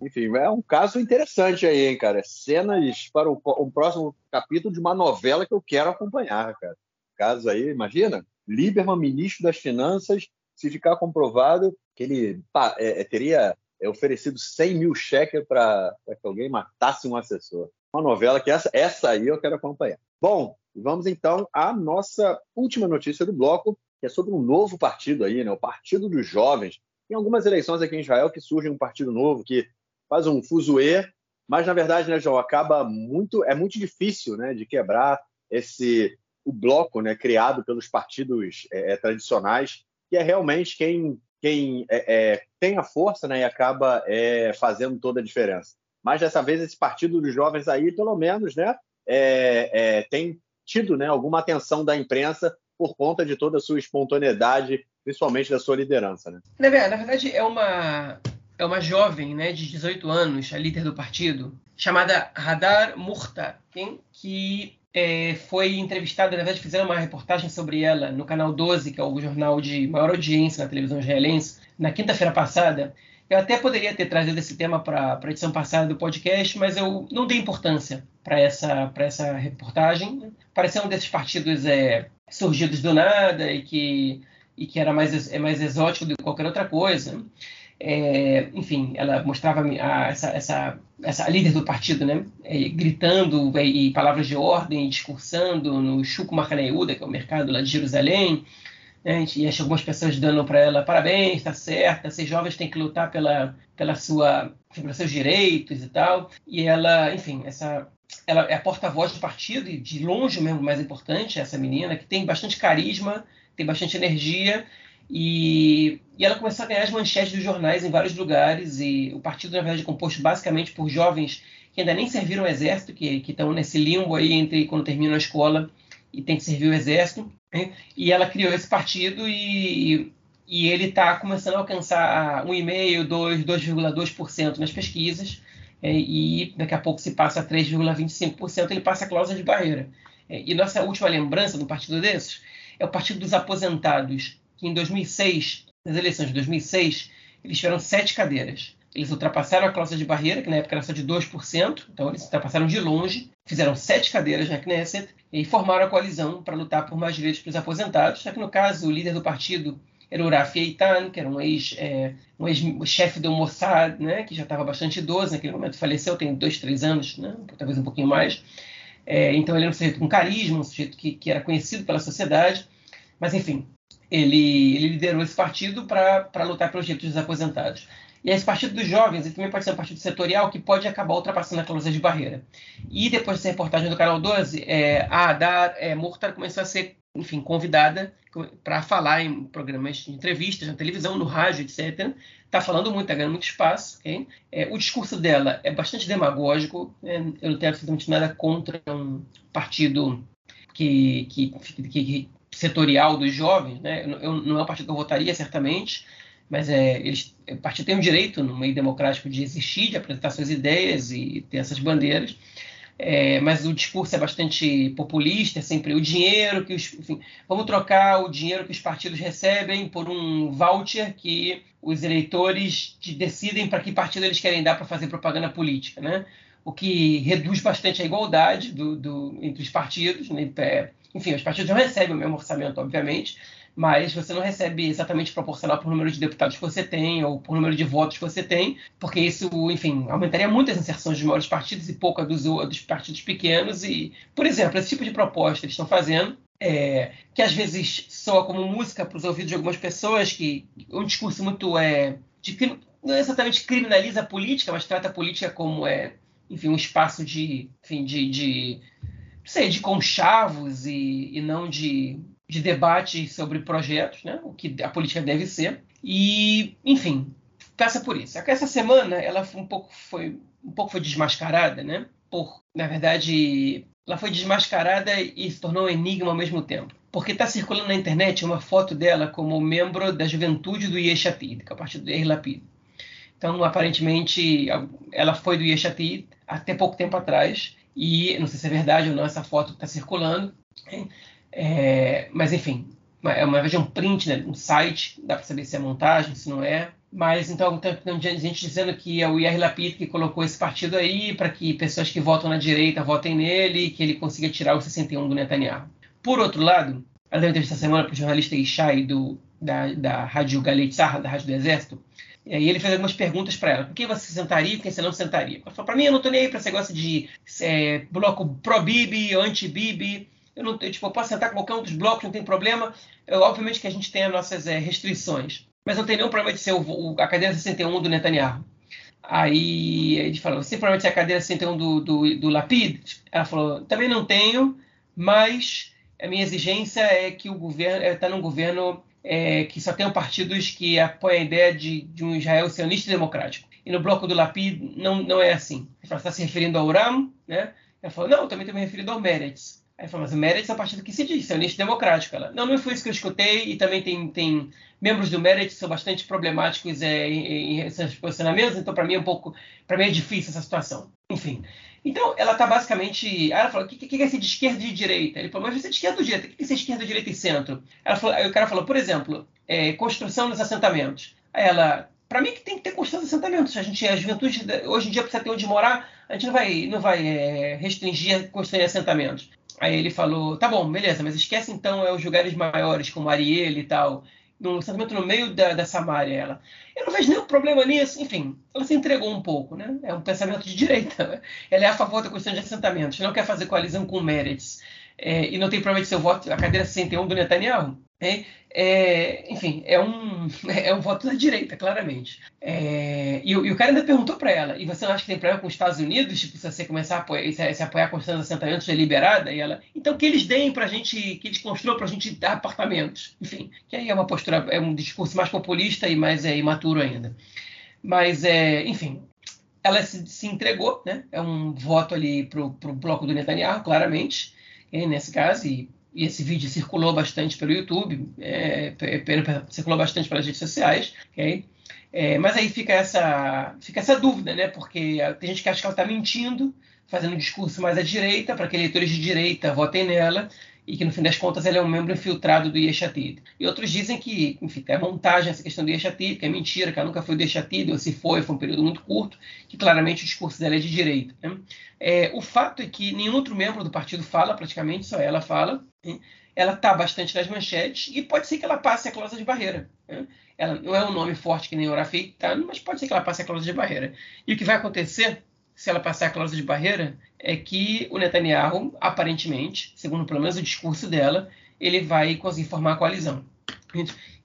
Enfim, é um caso interessante aí, hein, cara. Cenas para o, um próximo capítulo de uma novela que eu quero acompanhar, cara. Caso aí, imagina, Lieberman, ministro das Finanças, se ficar comprovado que ele pá, é, é teria é, oferecido 100 mil cheques para que alguém matasse um assessor. Uma novela que essa, essa aí eu quero acompanhar. Bom, vamos então à nossa última notícia do bloco, que é sobre um novo partido aí, né? O Partido dos Jovens. Tem algumas eleições aqui em Israel que surge um partido novo que faz um fuzuê, mas na verdade, né, João, acaba muito, é muito difícil, né, de quebrar esse o bloco, né, criado pelos partidos é, é tradicionais, que é realmente quem quem é, é, tem a força, né, e acaba é, fazendo toda a diferença. Mas dessa vez esse partido dos jovens aí, pelo menos, né, é, tem tido, né, alguma atenção da imprensa por conta de toda a sua espontaneidade, principalmente da sua liderança, né? Na verdade, é uma é uma jovem né, de 18 anos, a líder do partido, chamada Radar Murta, que é, foi entrevistada, na verdade fizeram uma reportagem sobre ela no canal 12, que é o jornal de maior audiência na televisão israelense, na quinta-feira passada. Eu até poderia ter trazido esse tema para a edição passada do podcast, mas eu não dei importância para essa, essa reportagem. Pareceu um desses partidos é, surgidos do nada e que, e que era mais, é mais exótico do que qualquer outra coisa. É, enfim, ela mostrava a, essa, essa, essa líder do partido, né, é, gritando é, e palavras de ordem, discursando no Chuco Marcaneuda, que é o mercado lá de Jerusalém, né, e algumas pessoas dando para ela parabéns, está certa, esses jovens têm que lutar pela, pela sua, pelos seus direitos e tal, e ela, enfim, essa ela é a porta-voz do partido e de longe mesmo mais importante essa menina que tem bastante carisma, tem bastante energia e, e, ela começou a ganhar as manchetes dos jornais em vários lugares. E o partido, na verdade, é composto basicamente por jovens que ainda nem serviram o exército, que estão nesse limbo aí entre quando terminam a escola e tem que servir o exército. Né? E ela criou esse partido e, e ele está começando a alcançar 1,5%, 2%, 2,2% nas pesquisas. É, e daqui a pouco se passa a 3,25%, ele passa a cláusula de barreira. É, e nossa última lembrança do partido desses é o Partido dos Aposentados, que em 2006, nas eleições de 2006, eles tiveram sete cadeiras. Eles ultrapassaram a cláusula de barreira, que na época era só de 2%, então eles ultrapassaram de longe, fizeram sete cadeiras na Knesset e formaram a coalizão para lutar por mais direitos para os aposentados, só que no caso o líder do partido era o Rafi Eitan, que era um ex, é, um ex-chefe do Mossad, né, que já estava bastante idoso naquele momento, faleceu, tem dois, três anos, né, talvez um pouquinho mais. É, então ele era um sujeito com carisma, um sujeito que, que era conhecido pela sociedade, mas enfim, ele, ele liderou esse partido para lutar pelos direitos dos aposentados. E esse partido dos jovens ele também pode ser um partido setorial que pode acabar ultrapassando a cláusula de barreira. E depois dessa reportagem do Canal 12, é, a Adar é, Murtar começou a ser, enfim, convidada para falar em programas de entrevistas, na televisão, no rádio, etc. Está falando muito, está ganhando muito espaço. Okay? É, o discurso dela é bastante demagógico. Né? Eu não tenho absolutamente nada contra um partido que, que, que, que setorial dos jovens. Né? Eu, eu, não é um partido que eu votaria, certamente mas é, eles, o partido tem o direito, no meio democrático, de existir, de apresentar suas ideias e ter essas bandeiras, é, mas o discurso é bastante populista, é sempre o dinheiro que os. Enfim, vamos trocar o dinheiro que os partidos recebem por um voucher que os eleitores decidem para que partido eles querem dar para fazer propaganda política, né? O que reduz bastante a igualdade do, do, entre os partidos. Né? É, enfim, os partidos não recebem o mesmo orçamento, obviamente, mas você não recebe exatamente proporcional por número de deputados que você tem ou por número de votos que você tem, porque isso, enfim, aumentaria muito as inserções dos maiores partidos e pouca dos, dos partidos pequenos. E, por exemplo, esse tipo de proposta eles estão fazendo, é, que às vezes soa como música para os ouvidos de algumas pessoas, que um discurso muito é, de, não exatamente criminaliza a política, mas trata a política como é, enfim, um espaço de, enfim, de, de sei, de conchavos e, e não de de debate sobre projetos, né? o que a política deve ser. E, enfim, caça por isso. Essa semana ela foi um pouco foi um pouco foi desmascarada, né? Por, na verdade, ela foi desmascarada e se tornou um enigma ao mesmo tempo. Porque está circulando na internet uma foto dela como membro da juventude do Yeshatid, que é o partido do Yair Lapid. Então, aparentemente, ela foi do Yeshatid até pouco tempo atrás. E não sei se é verdade ou não essa foto está circulando. É, mas enfim, é uma vez um print, né, um site, dá para saber se é montagem, se não é. Mas então tem gente dizendo que é o Yair Lapid que colocou esse partido aí para que pessoas que votam na direita votem nele e que ele consiga tirar o 61 do Netanyahu. Por outro lado, ela deu entrevista essa semana para o jornalista Ishai do, da, da Rádio Galei da Rádio do Exército, e aí ele fez algumas perguntas para ela. Por que você sentaria e por que você não sentaria? Ela falou, para mim eu não estou nem aí para esse negócio de é, bloco pró-Bibi, anti-Bibi. Eu não, eu, tipo, eu posso sentar com qualquer um dos blocos, não tem problema. Eu, obviamente que a gente tem as nossas é, restrições, mas não tem nenhum problema de ser o, o, a cadeira 61 do Netanyahu. Aí ele falou: você de ser a cadeira 61 do, do, do Lapid? Ela falou: também não tenho, mas a minha exigência é que o governo está é, num governo é, que só tem partidos que apoiam a ideia de, de um Israel sionista e democrático. E no bloco do Lapid não, não é assim. Falou: está se referindo ao Uram, né? Ela falou: não, também estou me referindo ao Meretz. Aí falou, mas o Meretz é um partido que se diz, é um nicho democrático. Ela, não, não foi isso que eu escutei, e também tem, tem membros do Meretz que são bastante problemáticos é, em, em seus posicionamentos, então para mim é um pouco, para mim é difícil essa situação. Enfim, então ela está basicamente, aí ela falou, o que, que, que é ser de esquerda e de direita? Ele falou, mas você é de esquerda ou direita? O que é ser esquerda, direita e centro? Ela falou, aí o cara falou, por exemplo, é, construção dos assentamentos. Aí ela, para mim que tem que ter construção dos assentamentos. A gente, a juventude hoje em dia precisa ter onde morar, a gente não vai, não vai é, restringir construir assentamentos. Aí ele falou, tá bom, beleza, mas esquece então é, os lugares maiores, como Ariel e tal. No assentamento no meio da, da Samária, ela. Eu não vejo nenhum problema nisso. Enfim, ela se entregou um pouco, né? É um pensamento de direita. Ela é a favor da questão de assentamentos, não quer fazer coalizão com Meretz. É, e não tem problema de seu voto, a cadeira 61 do Netanyahu. É, é, enfim, é um, é um voto da direita, claramente. É, e, e, o cara ainda perguntou para ela: e você não acha que tem problema com os Estados Unidos? Tipo, se você começar a apoiar, se, se apoiar a construção dos assentamentos deliberada? E ela: então que eles deem para gente, que eles construam para a gente dar apartamentos. Enfim, que aí é uma postura, é um discurso mais populista e mais é, imaturo ainda. Mas, é, enfim, ela se, se entregou, né? É um voto ali para o bloco do Netanyahu, claramente, é, nesse caso, e, e, esse vídeo circulou bastante pelo YouTube, é, circulou bastante pelas redes sociais, ok? É, mas aí fica essa, fica essa dúvida, né? Porque tem gente que acha que ela está mentindo, fazendo um discurso mais à direita, para que eleitores de direita votem nela, e que no fim das contas ele é um membro infiltrado do Yeshatid. E outros dizem que, enfim, é montagem essa questão do Yeshatid, que é mentira, que ela nunca foi do Yeshatid, ou se foi, foi um período muito curto, que claramente o discurso dela é de direita. Né? É, o fato é que nenhum outro membro do partido fala, praticamente, só ela fala. Né? Ela está bastante nas manchetes e pode ser que ela passe a cláusula de barreira. Né? Ela não é um nome forte que nem Orafi, tá? mas pode ser que ela passe a cláusula de barreira. E o que vai acontecer se ela passar a cláusula de barreira, é que o Netanyahu, aparentemente, segundo pelo menos o discurso dela, ele vai conseguir formar a coalizão.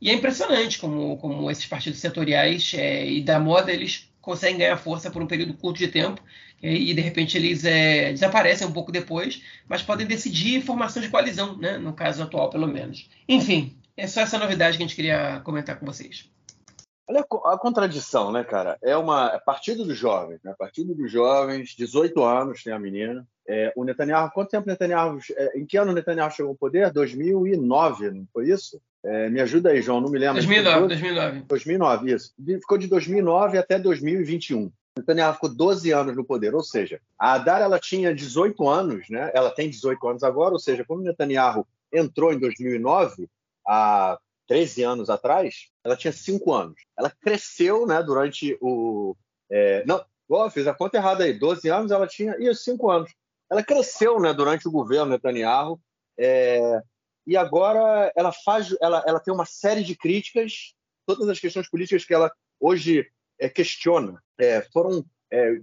E é impressionante como, como esses partidos setoriais é, e da moda eles conseguem ganhar força por um período curto de tempo é, e de repente eles é, desaparecem um pouco depois, mas podem decidir formação de coalizão, né, no caso atual pelo menos. Enfim, é só essa novidade que a gente queria comentar com vocês. Olha a contradição, né, cara? É uma é partido dos jovens, né? Partido dos jovens, 18 anos tem a menina. É, o Netanyahu, quanto tempo Netanyahu, é, em que ano o Netanyahu chegou ao poder? 2009, não foi isso? É, me ajuda aí, João, não me lembro. 2009, 2009. 2009, isso. Ficou de 2009 até 2021. Netanyahu ficou 12 anos no poder, ou seja, a Adar ela tinha 18 anos, né? Ela tem 18 anos agora, ou seja, quando Netanyahu entrou em 2009, a 13 anos atrás, ela tinha 5 anos. Ela cresceu né, durante o. É, não, oh, fiz a conta errada aí. 12 anos ela tinha. Isso, 5 anos. Ela cresceu né, durante o governo Netanyahu. É, e agora ela faz. Ela, ela tem uma série de críticas. Todas as questões políticas que ela hoje é, questiona é, foram, é,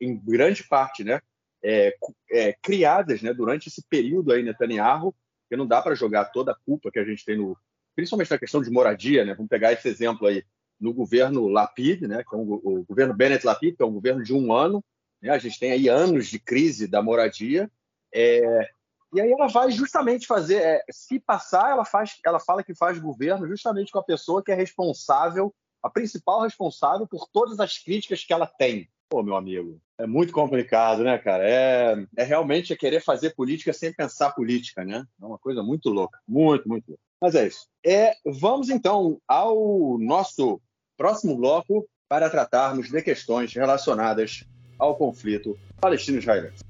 em grande parte, né, é, criadas né, durante esse período aí Netanyahu, que não dá para jogar toda a culpa que a gente tem no, principalmente na questão de moradia, né? Vamos pegar esse exemplo aí no governo Lapid, né? Que é um, o governo Bennett Lapid, que é um governo de um ano, né? A gente tem aí anos de crise da moradia, é, e aí ela vai justamente fazer, é, se passar, ela faz, ela fala que faz governo justamente com a pessoa que é responsável, a principal responsável por todas as críticas que ela tem. Pô, meu amigo, é muito complicado, né, cara? É, é realmente é querer fazer política sem pensar política, né? É uma coisa muito louca, muito, muito louca. Mas é isso. É, vamos então ao nosso próximo bloco para tratarmos de questões relacionadas ao conflito palestino-israelense.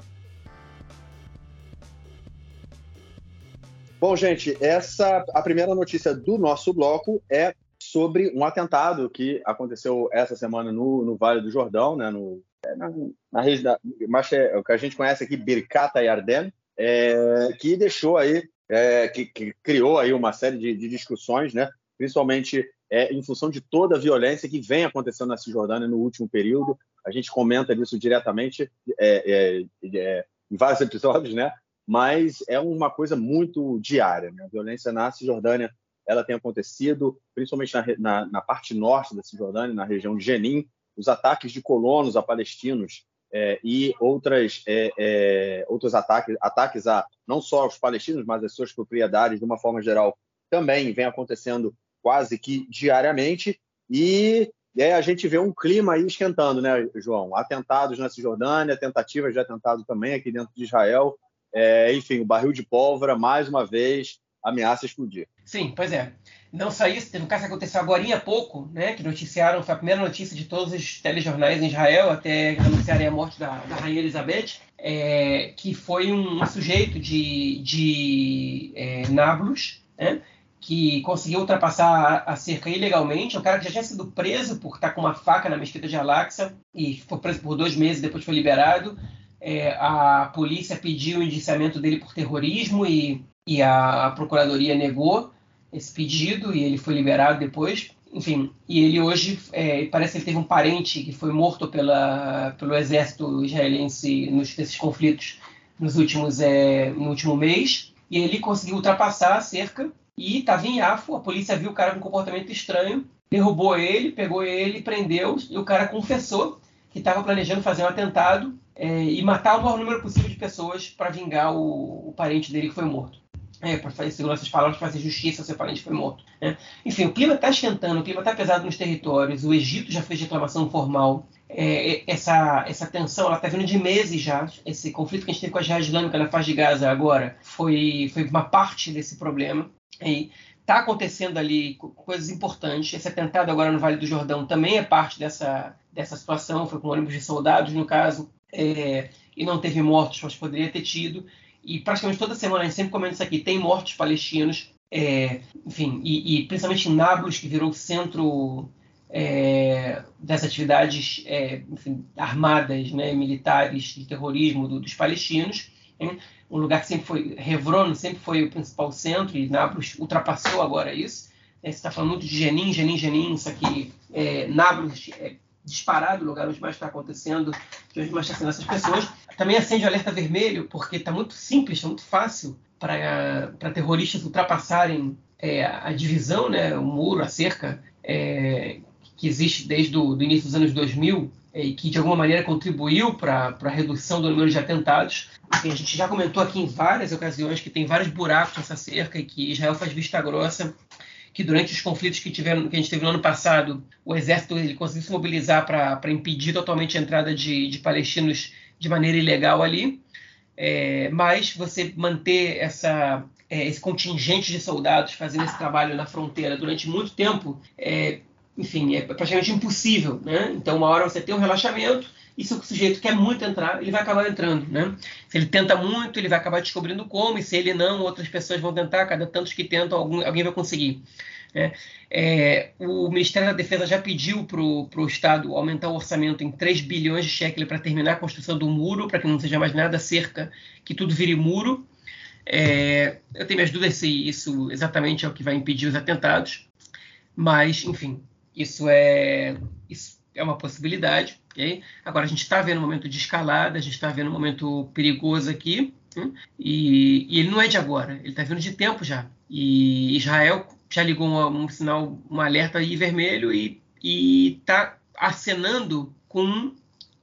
Bom, gente, essa a primeira notícia do nosso bloco é sobre um atentado que aconteceu essa semana no, no Vale do Jordão, né, no, na, na região, é, o que a gente conhece aqui, Birkata Yarden, é, que deixou aí é, que, que, criou aí uma série de, de discussões, né? principalmente é, em função de toda a violência que vem acontecendo na Cisjordânia no último período. A gente comenta isso diretamente é, é, em vários episódios, né? mas é uma coisa muito diária. Né? A violência na Cisjordânia ela tem acontecido, principalmente na, na, na parte norte da Cisjordânia, na região de Jenin, os ataques de colonos a palestinos é, e outras, é, é, outros ataques, ataques a não só aos palestinos, mas às suas propriedades, de uma forma geral, também vem acontecendo quase que diariamente. E a gente vê um clima aí esquentando, né, João? Atentados na Cisjordânia, tentativas de atentado também aqui dentro de Israel. É, enfim, o barril de pólvora, mais uma vez, ameaça explodir. Sim, pois é. Não só isso, teve um caso que aconteceu agora há pouco, né, que noticiaram, foi a primeira notícia de todos os telejornais em Israel, até anunciarem a morte da, da Rainha Elizabeth, é, que foi um, sujeito de, de é, Nablus, né, que conseguiu ultrapassar a, cerca ilegalmente, um cara que já tinha sido preso por estar com uma faca na mesquita de Al-Aqsa, e foi preso por dois meses, depois foi liberado. É, a polícia pediu o indiciamento dele por terrorismo e, e a, a procuradoria negou esse pedido e ele foi liberado depois. Enfim, e ele hoje é, parece que ele teve um parente que foi morto pela, pelo exército israelense nos, nesses conflitos nos últimos, é, no último mês. E ele conseguiu ultrapassar a cerca e estava em Afo. A polícia viu o cara com um comportamento estranho, derrubou ele, pegou ele, prendeu e o cara confessou que estava planejando fazer um atentado é, e matar o maior número possível de pessoas para vingar o, o parente dele que foi morto. É, para fazer segurança das palavras, fazer justiça, seu parente foi morto. Né? Enfim, o clima está esquentando, o clima está pesado nos territórios, o Egito já fez reclamação formal, é, essa, essa tensão está vindo de meses já. Esse conflito que a gente teve com a Jihad Islâmica na faixa de Gaza agora foi, foi uma parte desse problema. E está acontecendo ali coisas importantes. Esse atentado agora no Vale do Jordão também é parte dessa, dessa situação. Foi com ônibus de soldados, no caso, é, e não teve mortos, mas poderia ter tido. E praticamente toda semana a gente sempre comenta isso aqui: tem mortos palestinos. É, enfim, e, e, principalmente Nablus, que virou centro é, dessas atividades é, enfim, armadas, né, militares de terrorismo do, dos palestinos. Hein? Um lugar que sempre foi, Hebron sempre foi o principal centro e Nablus ultrapassou agora isso. É, você está falando muito de Jenin, Jenin, Jenin, isso aqui, é, Nablus é disparado o lugar onde mais está acontecendo, onde mais está sendo essas pessoas. Também acende o alerta vermelho, porque está muito simples, está muito fácil para terroristas ultrapassarem é, a divisão, né, o muro, a cerca, é, que existe desde o do início dos anos 2000 é, e que de alguma maneira contribuiu para a redução do número de atentados. A gente já comentou aqui em várias ocasiões que tem vários buracos nessa cerca e que Israel faz vista grossa que durante os conflitos que, tiveram, que a gente teve no ano passado, o exército ele conseguiu se mobilizar para impedir totalmente a entrada de, de palestinos de maneira ilegal ali. É, mas você manter essa, é, esse contingente de soldados fazendo esse trabalho na fronteira durante muito tempo é, enfim, é praticamente impossível, né? Então, uma hora você tem um relaxamento e se o sujeito quer muito entrar, ele vai acabar entrando, né? Se ele tenta muito, ele vai acabar descobrindo como, e se ele não, outras pessoas vão tentar, cada tantos que tentam, algum, alguém vai conseguir. Né? É, o Ministério da Defesa já pediu para o Estado aumentar o orçamento em 3 bilhões de shekels para terminar a construção do muro, para que não seja mais nada cerca, que tudo vire muro. É, eu tenho minhas dúvidas se isso exatamente é o que vai impedir os atentados, mas, enfim, isso é, isso é uma possibilidade. Okay? Agora, a gente está vendo um momento de escalada, a gente está vendo um momento perigoso aqui, hein? e, e, ele não é de agora, ele está vindo de tempo já. E Israel já ligou um, um sinal, um alerta aí vermelho e está acenando com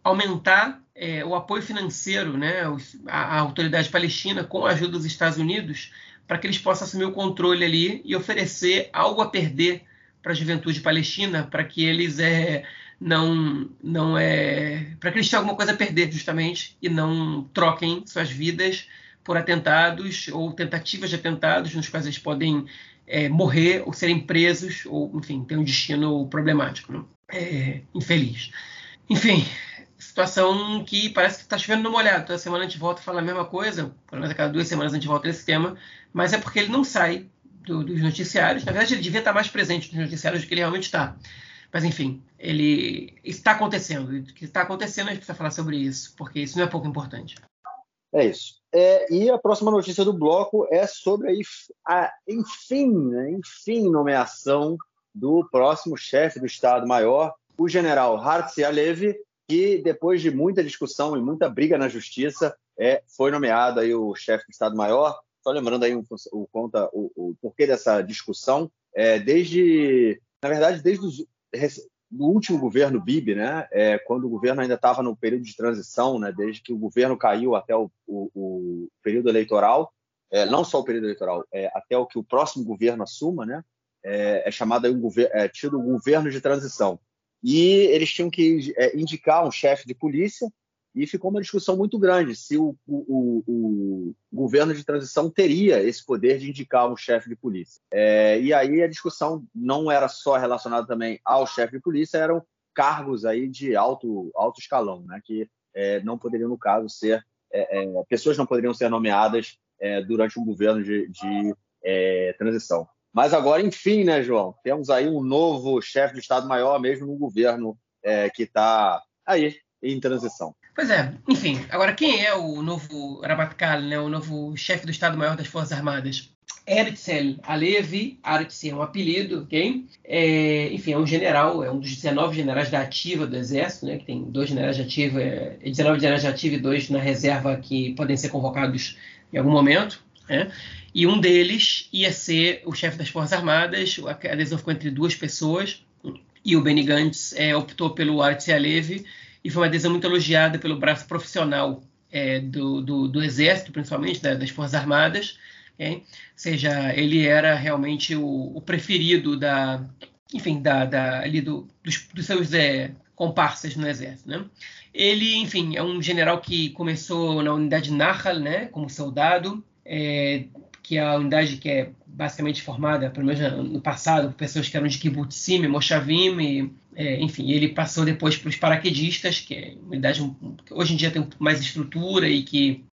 aumentar é, o apoio financeiro, né, a, a, autoridade palestina, com a ajuda dos Estados Unidos, para que eles possam assumir o controle ali e oferecer algo a perder para a juventude palestina, para que eles é, não não é para que eles tenham alguma coisa a perder justamente e não troquem suas vidas por atentados ou tentativas de atentados nos quais eles podem é, morrer ou serem presos ou enfim ter um destino problemático, né? é, infeliz. Enfim, situação que parece que está chovendo no molhado. Toda semana a gente volta a falar a mesma coisa, pelo menos a cada duas semanas a gente volta nesse tema, mas é porque ele não sai do, dos noticiários. Na verdade, ele devia estar mais presente nos noticiários do que ele realmente está. Mas, enfim, ele está acontecendo. O que está acontecendo, a gente precisa falar sobre isso, porque isso não é pouco importante. É isso. É, e a próxima notícia do bloco é sobre a, a enfim, né, enfim, nomeação do próximo chefe do Estado-Maior, o general Hartzi Alevi, que depois de muita discussão e muita briga na justiça, é, foi nomeado aí o chefe do Estado-Maior. Só lembrando aí o, o, conta, o, o porquê dessa discussão, é, desde, na verdade, desde os, do último governo Bibi, né, é, quando o governo ainda estava no período de transição, né, desde que o governo caiu até o, o, o período eleitoral, é, não só o período eleitoral, é, até o que o próximo governo assuma, né, é, é chamado um governo, é tido governo de transição. E eles tinham que é, indicar um chefe de polícia e ficou uma discussão muito grande se o, o, o, governo de transição teria esse poder de indicar um chefe de polícia. É, e aí a discussão não era só relacionada também ao chefe de polícia, eram cargos aí de alto, alto escalão, né, que é, não poderiam, no caso, ser. É, é pessoas não poderiam ser nomeadas é, durante um governo de, de é, transição. Mas agora, enfim, né, João? Temos aí um novo chefe de Estado-Maior, mesmo no governo que está aí em transição. Pois é, enfim, agora quem é o novo Rabatkal, né, o novo chefe do Estado-Maior das Forças Armadas? Herzl Alevi, Herzl é um apelido, ok? É, enfim, é um general, é um dos 19 generais da ativa do Exército, né, que tem dois generais de ativa, é, 19 generais de ativa e dois na reserva que podem ser convocados em algum momento, né? E um deles ia ser o chefe das Forças Armadas, a adesão ficou entre duas pessoas, e o Benny Gantz é, optou pelo Herzl Alevi, e foi uma adesão muito elogiada pelo braço profissional é, do, do, do, Exército, principalmente, das Forças Armadas, Okay? Ou seja, ele era realmente o, o preferido da, enfim, da, da ali do, dos, dos seus é, comparsas no exército, né? Ele, enfim, é um general que começou na unidade Nahal, né, como soldado, é, que é a unidade que é basicamente formada, pelo menos no passado, por pessoas que eram de kibbutzim, moshavim, e, é, enfim, ele passou depois para os paraquedistas, que é uma unidade que hoje em dia tem mais estrutura e que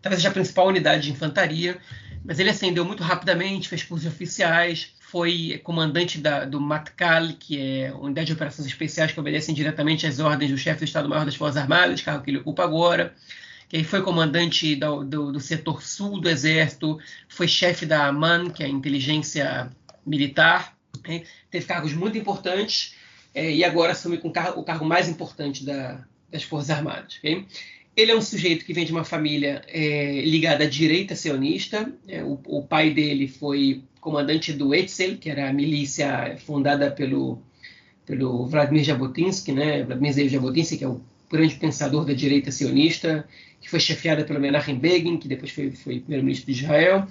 talvez seja a principal unidade de infantaria, mas ele ascendeu muito rapidamente, fez cursos oficiais, foi comandante da, do MATCAL, que é Unidade de Operações Especiais que obedecem diretamente às ordens do chefe do Estado-Maior das Forças Armadas, cargo que ele ocupa agora. Que foi comandante do, do, do setor sul do Exército, foi chefe da AMAN, que é a inteligência militar, né? teve cargos muito importantes é, e agora assume com o cargo, o cargo mais importante da, das Forças Armadas. Okay? Ele é um sujeito que vem de uma família é, ligada à direita sionista. É, o, o, pai dele foi comandante do Etzel, que era a milícia fundada pelo, pelo Vladimir Jabotinsky, né? Vladimir Jabotinsky, que é o grande pensador da direita sionista, que foi chefiada pelo Menachem Begin, que depois foi, foi primeiro-ministro de Israel.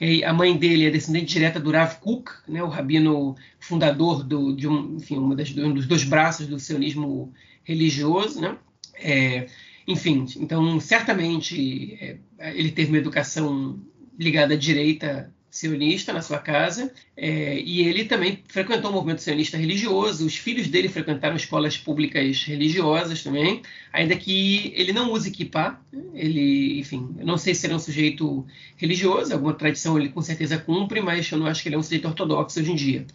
E a mãe dele é descendente direta do Rav Kook, né, o rabino fundador do, de um, enfim, uma das, um dos dois braços do sionismo religioso. Né? É, enfim, então certamente é, ele teve uma educação ligada à direita sionista na sua casa é, e ele também frequentou o movimento sionista religioso. Os filhos dele frequentaram escolas públicas religiosas também, ainda que ele não use kippah. Ele, enfim, eu não sei se ele é um sujeito religioso, alguma tradição ele com certeza cumpre, mas eu não acho que ele é um sujeito ortodoxo hoje em dia.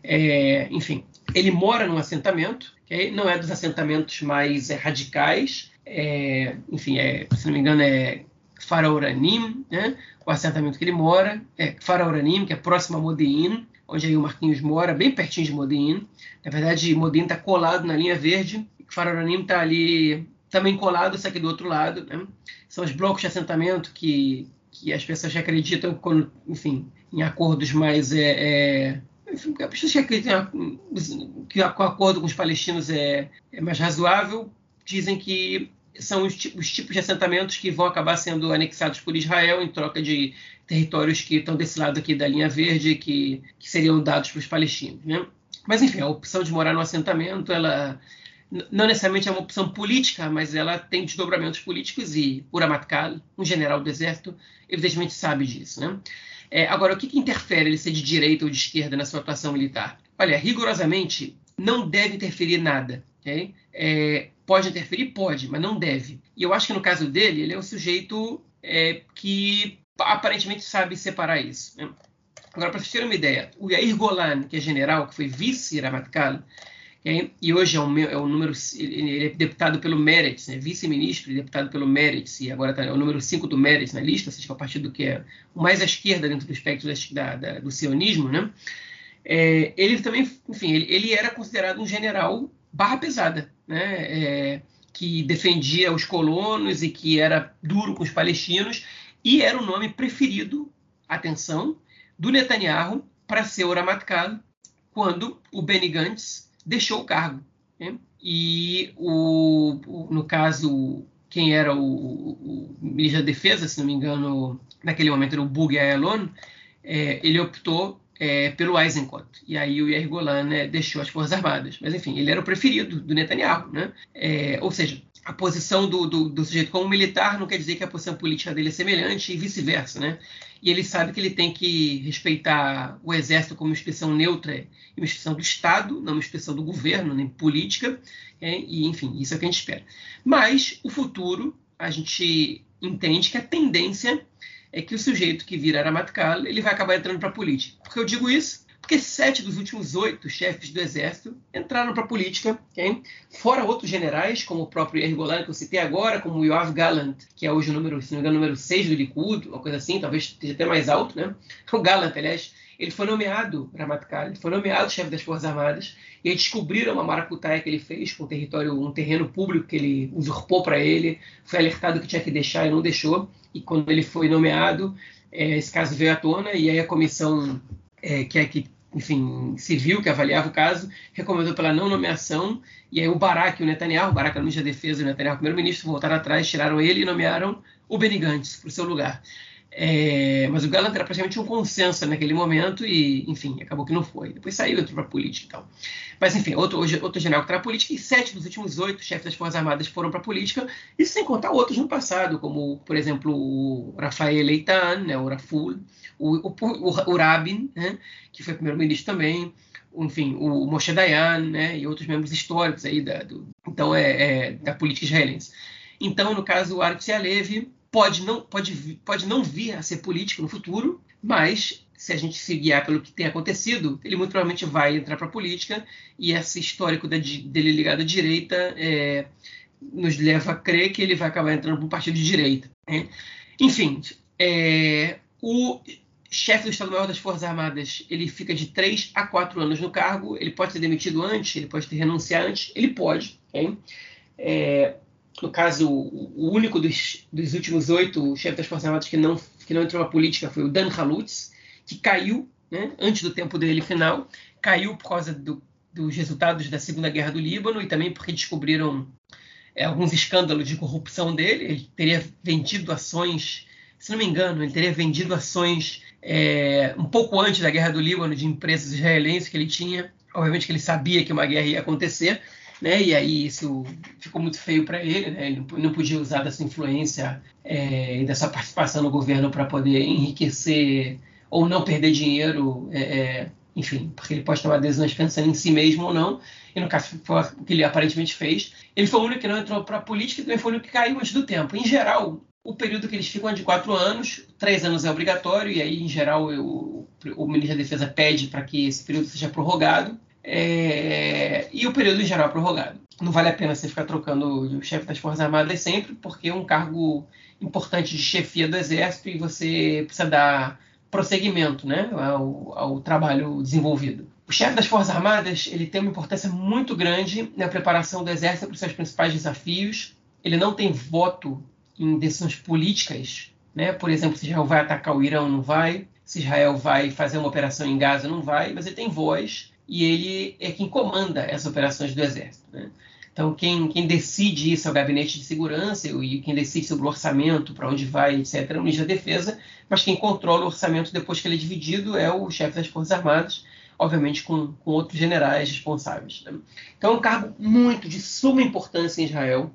É, enfim, ele mora num assentamento, okay? não é dos assentamentos mais é, radicais, é, enfim, é, se não me engano, é Farauranim, né? o assentamento que ele mora, é Farauranim, que é próximo a Modin, onde aí o Marquinhos mora, bem pertinho de Modin. Na verdade, Modin está colado na linha verde, Farauranim está ali também colado, só que do outro lado. Né? São os blocos de assentamento que, que as pessoas acreditam, quando, enfim, em acordos mais é, é enfim, as pessoas que acreditam que o acordo com os palestinos é, é mais razoável, dizem que são os, os, tipos de assentamentos que vão acabar sendo anexados por Israel em troca de territórios que estão desse lado aqui da linha verde, que, que seriam dados para os palestinos. Né? Mas, enfim, a opção de morar no assentamento, ela não necessariamente é uma opção política, mas ela tem desdobramentos políticos e Uramatkal, um general do exército, evidentemente sabe disso. Né? É, agora, o que, que interfere ele ser de direita ou de esquerda na sua atuação militar? Olha, rigorosamente, não deve interferir nada. Okay? É, pode interferir? Pode, mas não deve. E eu acho que no caso dele, ele é um sujeito é, que aparentemente sabe separar isso. Né? Agora, para vocês terem uma ideia, o Yair Golan, que é general, que foi vice-Ramatkal, e hoje é o, é o, número, ele é deputado pelo Meretz, né? vice-ministro e deputado pelo Meretz, e agora tá, é o número 5 do Meretz na lista, ou seja, é o partido que é o mais à esquerda dentro do espectro da, da, do sionismo, né? É, ele também, enfim, ele, ele, era considerado um general barra pesada, né? É, que defendia os colonos e que era duro com os palestinos, e era o nome preferido, atenção, do Netanyahu para ser o quando o Benny Gantz deixou o cargo. Né? E, o, o, no caso, quem era o, o, ministro da Defesa, se não me engano, naquele momento era o Bug Ayalon, é, ele optou é, pelo Eisenkot. E aí o Yair Golan né, deixou as Forças Armadas. Mas, enfim, ele era o preferido do Netanyahu. Né? É, ou seja, a posição do, do, do, sujeito como militar não quer dizer que a posição política dele é semelhante e vice-versa. Né? E ele sabe que ele tem que respeitar o Exército como instituição neutra e uma instituição do Estado, não uma instituição do governo, nem política. É, e, enfim, isso é o que a gente espera. Mas o futuro, a gente entende que a tendência é que o sujeito que vira Aramatkal ele vai acabar entrando para a política. Por que eu digo isso? Porque sete dos últimos oito chefes do exército entraram para a política, okay? fora outros generais, como o próprio Yair Golan, que eu citei agora, como Yoav Gallant, que é hoje o número, se não me engano, número 6 do Likud, uma coisa assim, talvez esteja até mais alto, né? O Gallant, aliás, ele foi nomeado Ramatkal, ele foi nomeado chefe das Forças Armadas, e aí descobriram uma maracutaia que ele fez com um território, um terreno público que ele usurpou para ele, foi alertado que tinha que deixar e não deixou, e quando ele foi nomeado, é, esse caso veio à tona, e aí a comissão é, que é que enfim, civil que avaliava o caso, recomendou pela não nomeação, e aí o Barak e o Netanyahu, o Barak era o ministro da Defesa e o Netanyahu, primeiro-ministro, voltaram atrás, tiraram ele e nomearam o Benny Gantz para o seu lugar. É, mas o Gallant era praticamente um consenso naquele momento e, enfim, acabou que não foi. Depois saiu, entrou para a política e tal. Mas, enfim, outro, outro general que está na política e sete dos últimos oito chefes das Forças Armadas foram para a política, e sem contar outros no passado, como, por exemplo, o Rafael Eitan, né, o Raful, o, o, o, o Rabin, né, que foi primeiro-ministro também, enfim, o Moshe Dayan, né, e outros membros históricos aí da, do, então, é, é, da política israelense. Então, no caso, o Artsy Alevi pode não, pode, pode não vir a ser político no futuro, mas se a gente se guiar pelo que tem acontecido, ele muito provavelmente vai entrar para a política e esse histórico dele ligado à direita é, nos leva a crer que ele vai acabar entrando para um partido de direita. Né? Enfim, é, o chefe do Estado-Maior das Forças Armadas ele fica de 3 a 4 anos no cargo, ele pode ser demitido antes, ele pode ter renunciar antes, ele pode. Okay? É, no caso, o único dos, dos últimos oito chefes das Forças Armadas que não, que não entrou na política foi o Dan Halutz, que caiu né, antes do tempo dele final, caiu por causa do, dos resultados da Segunda Guerra do Líbano e também porque descobriram é, alguns escândalos de corrupção dele. Ele teria vendido ações, se não me engano, ele teria vendido ações é, um pouco antes da Guerra do Líbano de empresas israelenses que ele tinha. Obviamente que ele sabia que uma guerra ia acontecer, né? E aí isso ficou muito feio para ele, né? Ele não podia usar dessa influência é, e dessa participação no governo para poder enriquecer ou não perder dinheiro, é, é, enfim, porque ele pode tomar decisões pensando em si mesmo ou não. E no caso foi o que ele aparentemente fez. Ele foi o único que não entrou para a política e também foi o único que caiu antes do tempo. Em geral, o período que eles ficam é de quatro anos, três anos é obrigatório, e aí, em geral, o, o ministro da Defesa pede para que esse período seja prorrogado. É, e o período em geral é prorrogado. Não vale a pena você ficar trocando o chefe das Forças Armadas sempre, porque é um cargo importante de chefia do Exército e você precisa dar prosseguimento né, ao, ao trabalho desenvolvido. O chefe das Forças Armadas ele tem uma importância muito grande na preparação do Exército para os seus principais desafios. Ele não tem voto em decisões políticas, né? por exemplo, se Israel vai atacar o Irã, não vai, se Israel vai fazer uma operação em Gaza, não vai, mas ele tem voz e ele é quem comanda essas operações do Exército. Né? Então, quem, quem, decide isso é o Gabinete de Segurança e quem decide sobre o orçamento, para onde vai, etc., é o Ministro da Defesa, mas quem controla o orçamento depois que ele é dividido é o chefe das Forças Armadas, obviamente com, com outros generais responsáveis. Né? Então, é um cargo muito de suma importância em Israel,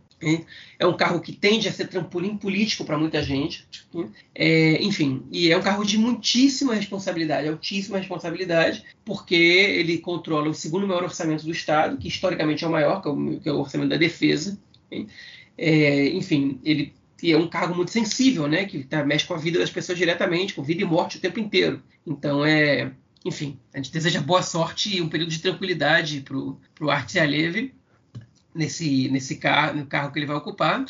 é um cargo que tende a ser trampolim político para muita gente. É, enfim, e é um cargo de muitíssima responsabilidade, altíssima responsabilidade, porque ele controla o segundo maior orçamento do Estado, que historicamente é o maior, que é o, é orçamento da defesa. É, enfim, ele é um cargo muito sensível, né, que tá, mexe com a vida das pessoas diretamente, com vida e morte o tempo inteiro. Então, é, enfim, a gente deseja boa sorte e um período de tranquilidade para o Artsy Alevi nesse, nesse carro, no carro que ele vai ocupar.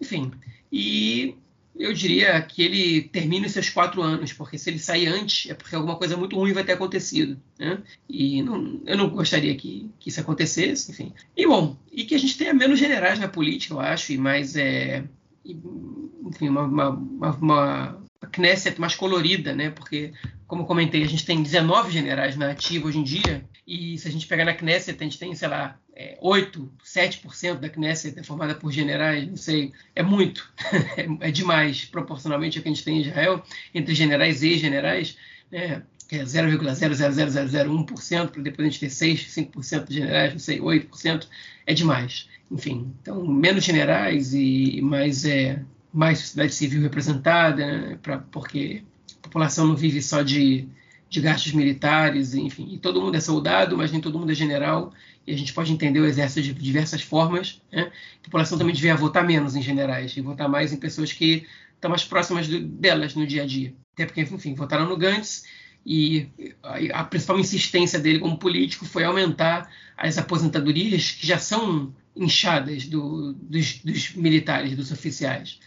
Enfim, e eu diria que ele termine seus quatro anos, porque se ele sair antes é porque alguma coisa muito ruim vai ter acontecido. Né? E não, eu não gostaria que, que, isso acontecesse, enfim. E bom, e que a gente tenha menos generais na política, eu acho, e mais. É, enfim, uma, uma, uma, Knesset mais colorida, né? Porque, como comentei, a gente tem 19 generais na ativa hoje em dia, e se a gente pegar na Knesset, a gente tem, sei lá, é, 8, 7% da Knesset é formada por generais, não sei, é muito, é, é, demais, proporcionalmente ao que a gente tem em Israel, entre generais e generais, né? que é 0,00001%, para depois a gente ter 6, 5% de generais, não sei, 8%, é demais. Enfim, então, menos generais e mais é, mais sociedade civil representada, né, pra, porque a população não vive só de, de gastos militares, enfim, e todo mundo é soldado, mas nem todo mundo é general, e a gente pode entender o exército de diversas formas. Né? A população também devia votar menos em generais e votar mais em pessoas que estão mais próximas do, delas no dia a dia. Até porque, enfim, votaram no Gantz e a, a principal insistência dele como político foi aumentar as aposentadorias que já são inchadas do, dos, dos militares, dos oficiais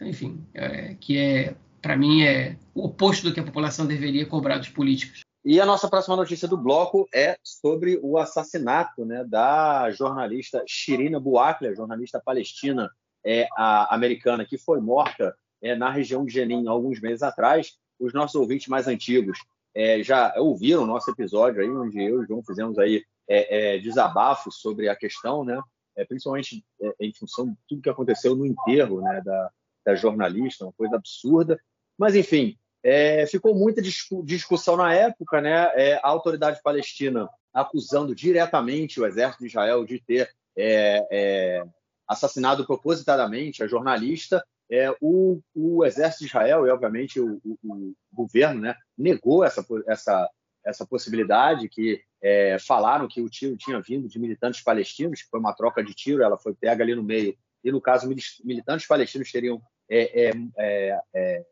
enfim, é, que é, para mim, é o oposto do que a população deveria cobrar dos políticos. E a nossa próxima notícia do bloco é sobre o assassinato né, da jornalista Shirina Buakle, jornalista palestina é, americana, que foi morta é, na região de Jenin alguns meses atrás. Os nossos ouvintes mais antigos é, já ouviram o nosso episódio aí, onde eu e o João fizemos aí é, é, desabafos sobre a questão, né? É, principalmente em função de tudo que aconteceu no enterro né, da, da jornalista, uma coisa absurda. Mas, enfim, é, ficou muita discussão na época, né? É, a autoridade palestina acusando diretamente o exército de Israel de ter é, é assassinado propositadamente a jornalista. É, o, o, exército de Israel e, obviamente, o, o, o governo né, negou essa, essa, essa possibilidade, que é, falaram que o tiro tinha vindo de militantes palestinos, que foi uma troca de tiro, ela foi pega ali no meio, e no caso, militantes palestinos teriam é, é, é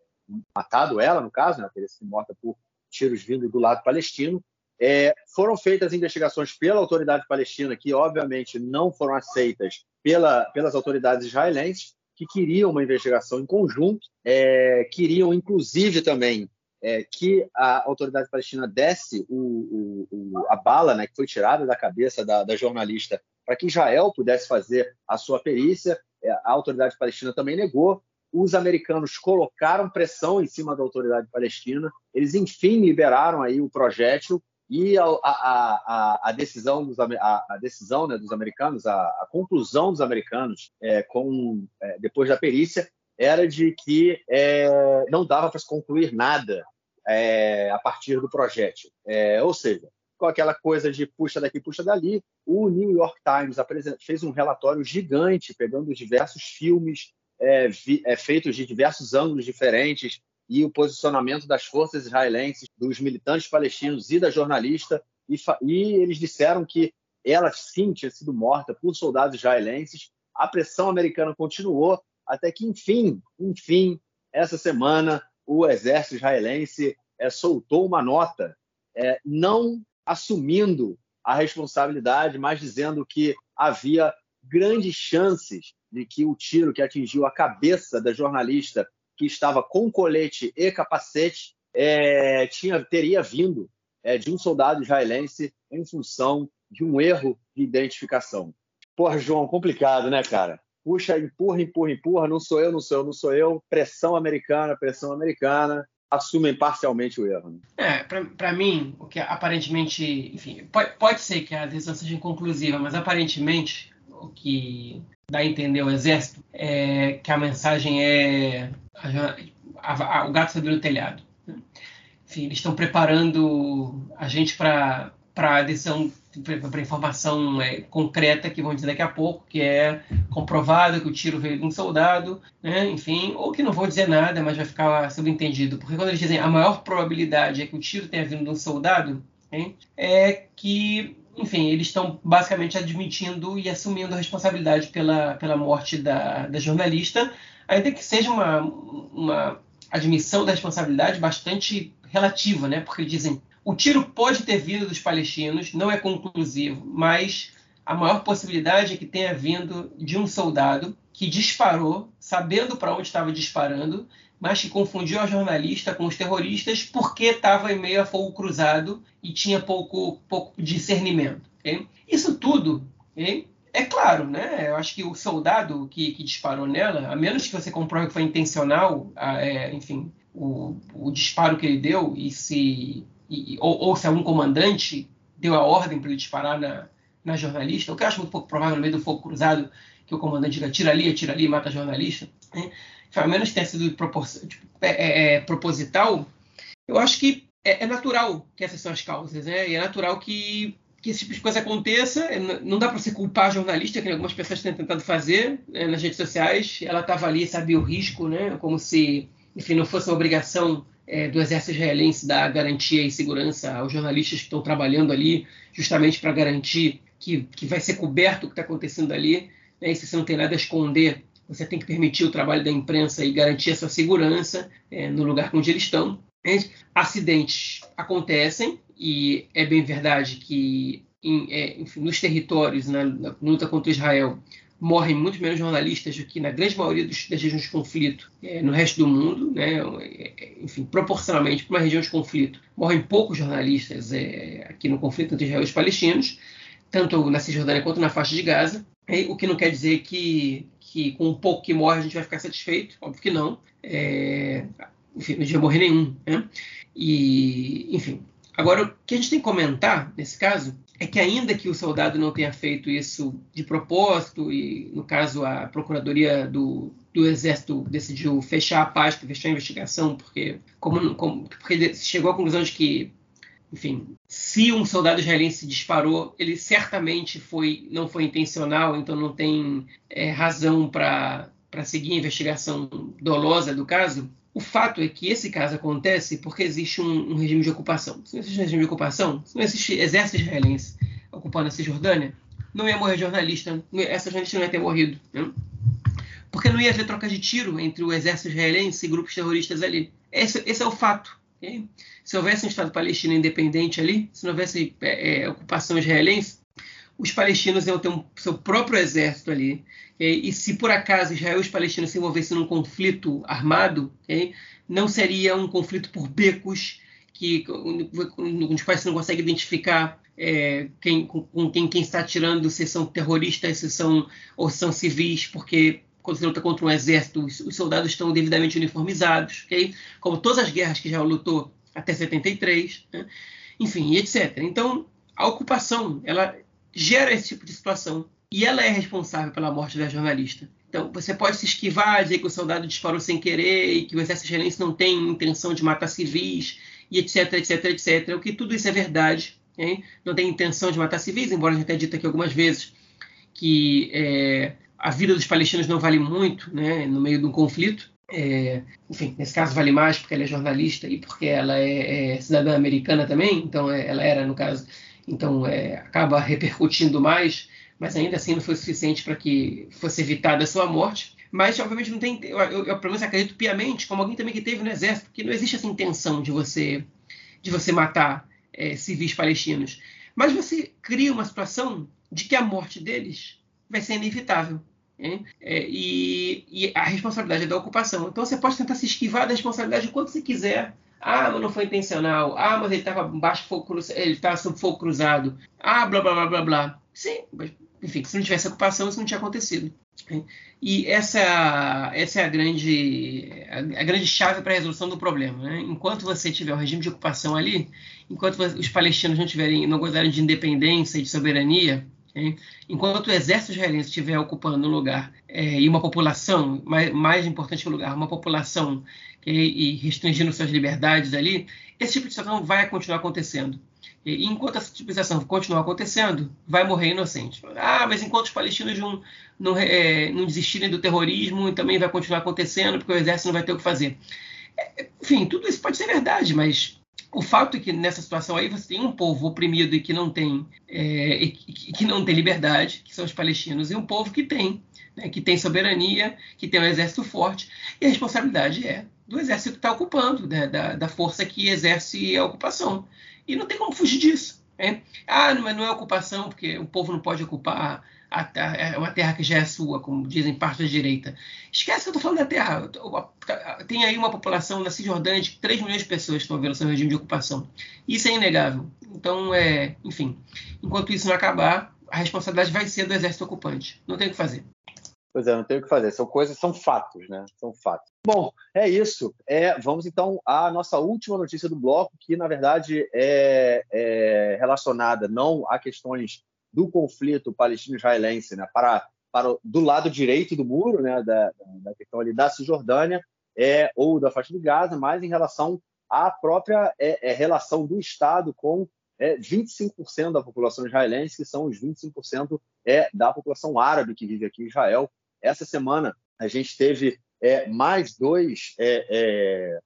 matado ela, no caso, né, teria sido morta por tiros vindo do lado palestino. É, foram feitas investigações pela autoridade palestina, que obviamente não foram aceitas pela, pelas autoridades israelenses, que queriam uma investigação em conjunto, é, queriam inclusive também é, que a autoridade palestina desse o, o, o, a bala né, que foi tirada da cabeça da, da jornalista para que Israel pudesse fazer a sua perícia. É, a autoridade palestina também negou os americanos colocaram pressão em cima da autoridade palestina, eles enfim liberaram aí o projétil e a, a, a, a decisão dos, a, decisão né, dos americanos, a, conclusão dos americanos é, com, é, depois da perícia era de que é, não dava para se concluir nada é, a partir do projétil. É, ou seja, com aquela coisa de puxa daqui, puxa dali, o New York Times fez um relatório gigante, pegando diversos filmes é, vi, é, feitos de diversos ângulos diferentes e o posicionamento das forças israelenses, dos militantes palestinos e da jornalista, e, e eles disseram que ela sim tinha sido morta por soldados israelenses. A pressão americana continuou até que, enfim, enfim, essa semana o exército israelense é, soltou uma nota, é, não assumindo a responsabilidade, mas dizendo que havia grandes chances de que o tiro que atingiu a cabeça da jornalista que estava com colete e capacete é, tinha, teria vindo é, de um soldado israelense em função de um erro de identificação. Porra, João, complicado, né, cara? Puxa, empurra, empurra, empurra, não sou eu, não sou eu, não sou eu, pressão americana, pressão americana, assumem parcialmente o erro. Né? É, para mim, o que aparentemente, enfim, pode, pode ser que a decisão seja inconclusiva, mas aparentemente o que dá a entender o exército é que a mensagem é a, a, o gato subiu no telhado. Né? Enfim, eles estão preparando a gente para a decisão, para informação é, concreta que vão dizer daqui a pouco, que é comprovado que o tiro veio de um soldado, né? enfim, ou que não vão dizer nada, mas vai ficar subentendido. Porque quando eles dizem a maior probabilidade é que o tiro tenha vindo de um soldado, hein? é que enfim, eles estão basicamente admitindo e assumindo a responsabilidade pela, pela morte da, da jornalista, ainda que seja uma, uma admissão da responsabilidade bastante relativa, né? Porque dizem o tiro pode ter vindo dos palestinos, não é conclusivo, mas a maior possibilidade é que tenha vindo de um soldado que disparou, sabendo para onde estava disparando, mas que confundiu a jornalista com os terroristas porque estava em meio a fogo cruzado e tinha pouco, pouco discernimento. Okay? Isso tudo okay? é claro, né? Eu acho que o soldado que, que, disparou nela, a menos que você comprove que foi intencional, é, enfim, o, o, disparo que ele deu e se e, ou, ou, se algum comandante deu a ordem para ele disparar na, na jornalista, o que eu acho muito pouco provável no meio do fogo cruzado que o comandante diga tira ali, atira ali, mata a jornalista. Né? menos tenha sido tipo, é, é, proposital, eu acho que é, é, natural que essas são as causas, né? E é natural que, que esse tipo de coisa aconteça. É, não dá para você culpar a jornalista, que algumas pessoas têm tentado fazer né, nas redes sociais. Ela estava ali, sabia o risco, né? Como se, enfim, não fosse uma obrigação é, do exército israelense dar garantia e segurança aos jornalistas que estão trabalhando ali, justamente para garantir que, que vai ser coberto o que está acontecendo ali. Né? E se você não tem nada a esconder, você tem que permitir o trabalho da imprensa e garantir a sua segurança é, no lugar onde eles estão. Acidentes acontecem e é bem verdade que em, é, enfim, nos territórios, na, na, luta contra Israel, morrem muito menos jornalistas do que na grande maioria dos, das regiões de conflito é, no resto do mundo. Né? É, enfim, proporcionalmente para uma região de conflito, morrem poucos jornalistas é, aqui no conflito entre Israel e os palestinos, tanto na Cisjordânia quanto na faixa de Gaza. O que não quer dizer que que com o pouco que morre a gente vai ficar satisfeito, óbvio que não. É, enfim, não devia morrer nenhum. Né? E, enfim. Agora, o que a gente tem que comentar nesse caso é que ainda que o soldado não tenha feito isso de propósito, e no caso a Procuradoria do, do Exército decidiu fechar a pasta, fechar a investigação, porque, como, como, porque chegou à conclusão de que, enfim, se um soldado israelense disparou, ele certamente foi, não foi intencional, então não tem é, razão para seguir a investigação dolosa do caso. O fato é que esse caso acontece porque existe um, um regime de ocupação. Se não existe um regime de ocupação, se não existe exército israelense ocupando a Cisjordânia, não ia morrer jornalista, essa jornalista não ia ter morrido. Né? Porque não ia haver troca de tiro entre o exército israelense e grupos terroristas ali. Esse, esse é o fato. Okay? Se houvesse um Estado palestino independente ali, se não houvesse é, é, ocupação israelense, os palestinos iam ter um seu próprio exército ali. Okay? E se por acaso Israel e os palestinos se envolvessem num conflito armado, okay? não seria um conflito por becos que, com os quais você não consegue identificar é, quem, com, quem, quem, está atirando, se são terroristas, se são ou são civis, porque quando você luta contra um exército, os, os soldados estão devidamente uniformizados, ok? Como todas as guerras que já lutou até 73, né? enfim, etc. Então, a ocupação, ela gera esse tipo de situação e ela é responsável pela morte da jornalista. Então, você pode se esquivar, dizer que o soldado disparou sem querer e que o exército israelense não tem intenção de matar civis, e etc, etc, etc. O que tudo isso é verdade. Okay? Não tem intenção de matar civis, embora a gente tenha dito aqui algumas vezes que é, a vida dos palestinos não vale muito né, no meio de um conflito. É, enfim, nesse caso vale mais porque ela é jornalista e porque ela é, é cidadã americana também, então é, ela era, no caso, então é, acaba repercutindo mais, mas ainda assim não foi suficiente para que fosse evitada a sua morte. Mas, obviamente, não tem. Eu, eu, eu, pelo menos acredito piamente, como alguém também que teve no exército, que não existe essa intenção de você, de você matar é, civis palestinos. Mas você cria uma situação de que a morte deles vai ser inevitável. É, e, e, a responsabilidade é da ocupação. Então você pode tentar se esquivar da responsabilidade quanto você quiser. Ah, mas não foi intencional. Ah, mas ele estava baixo fogo cruzado, ele estava sob fogo cruzado. Ah, blá blá blá blá blá. Sim, mas, enfim, se não tivesse ocupação, isso não tinha acontecido. E essa, essa é a grande, a, a grande chave para a resolução do problema. Né? Enquanto você tiver um regime de ocupação ali, enquanto os palestinos não tiverem, não gozarem de independência e de soberania, okay? enquanto o exército israelense estiver ocupando um lugar é, e uma população, mais, mais importante que o lugar, uma população okay? e restringindo suas liberdades ali, esse tipo de situação vai continuar acontecendo. E enquanto essa tipização continuar acontecendo, vai morrer inocente. Ah, mas enquanto os palestinos não, não, é, não desistirem do terrorismo, também vai continuar acontecendo, porque o exército não vai ter o que fazer. É, enfim, tudo isso pode ser verdade, mas o fato é que nessa situação aí você tem um povo oprimido e que não tem, é, que não tem liberdade, que são os palestinos, e um povo que tem, né, que tem soberania, que tem um exército forte, e a responsabilidade é do exército que está ocupando, né, da, da força que exerce a ocupação. E não tem como fugir disso. Né? Ah, mas não é ocupação, porque o povo não pode ocupar a é uma terra que já é sua, como dizem parte da direita. Esquece que eu estou falando da terra. Tem aí uma população na Cisjordânia de 3 milhões de pessoas que estão vendo seu regime de ocupação. Isso é inegável. Então, é, enfim, enquanto isso não acabar, a responsabilidade vai ser do exército ocupante. Não tem o que fazer. Pois é, não tem o que fazer. São coisas, são fatos, né? São fatos. Bom, é isso. É, vamos então à nossa última notícia do bloco, que na verdade é, é relacionada não a questões do conflito palestino-israelense, né? Para, para do lado direito do muro, né? Da, da questão ali da Cisjordânia é, ou da faixa de Gaza, mas em relação à própria é, é relação do Estado com é, 25% da população israelense, que são os 25% é, da população árabe que vive aqui em Israel, essa semana a gente teve é, mais dois é, é,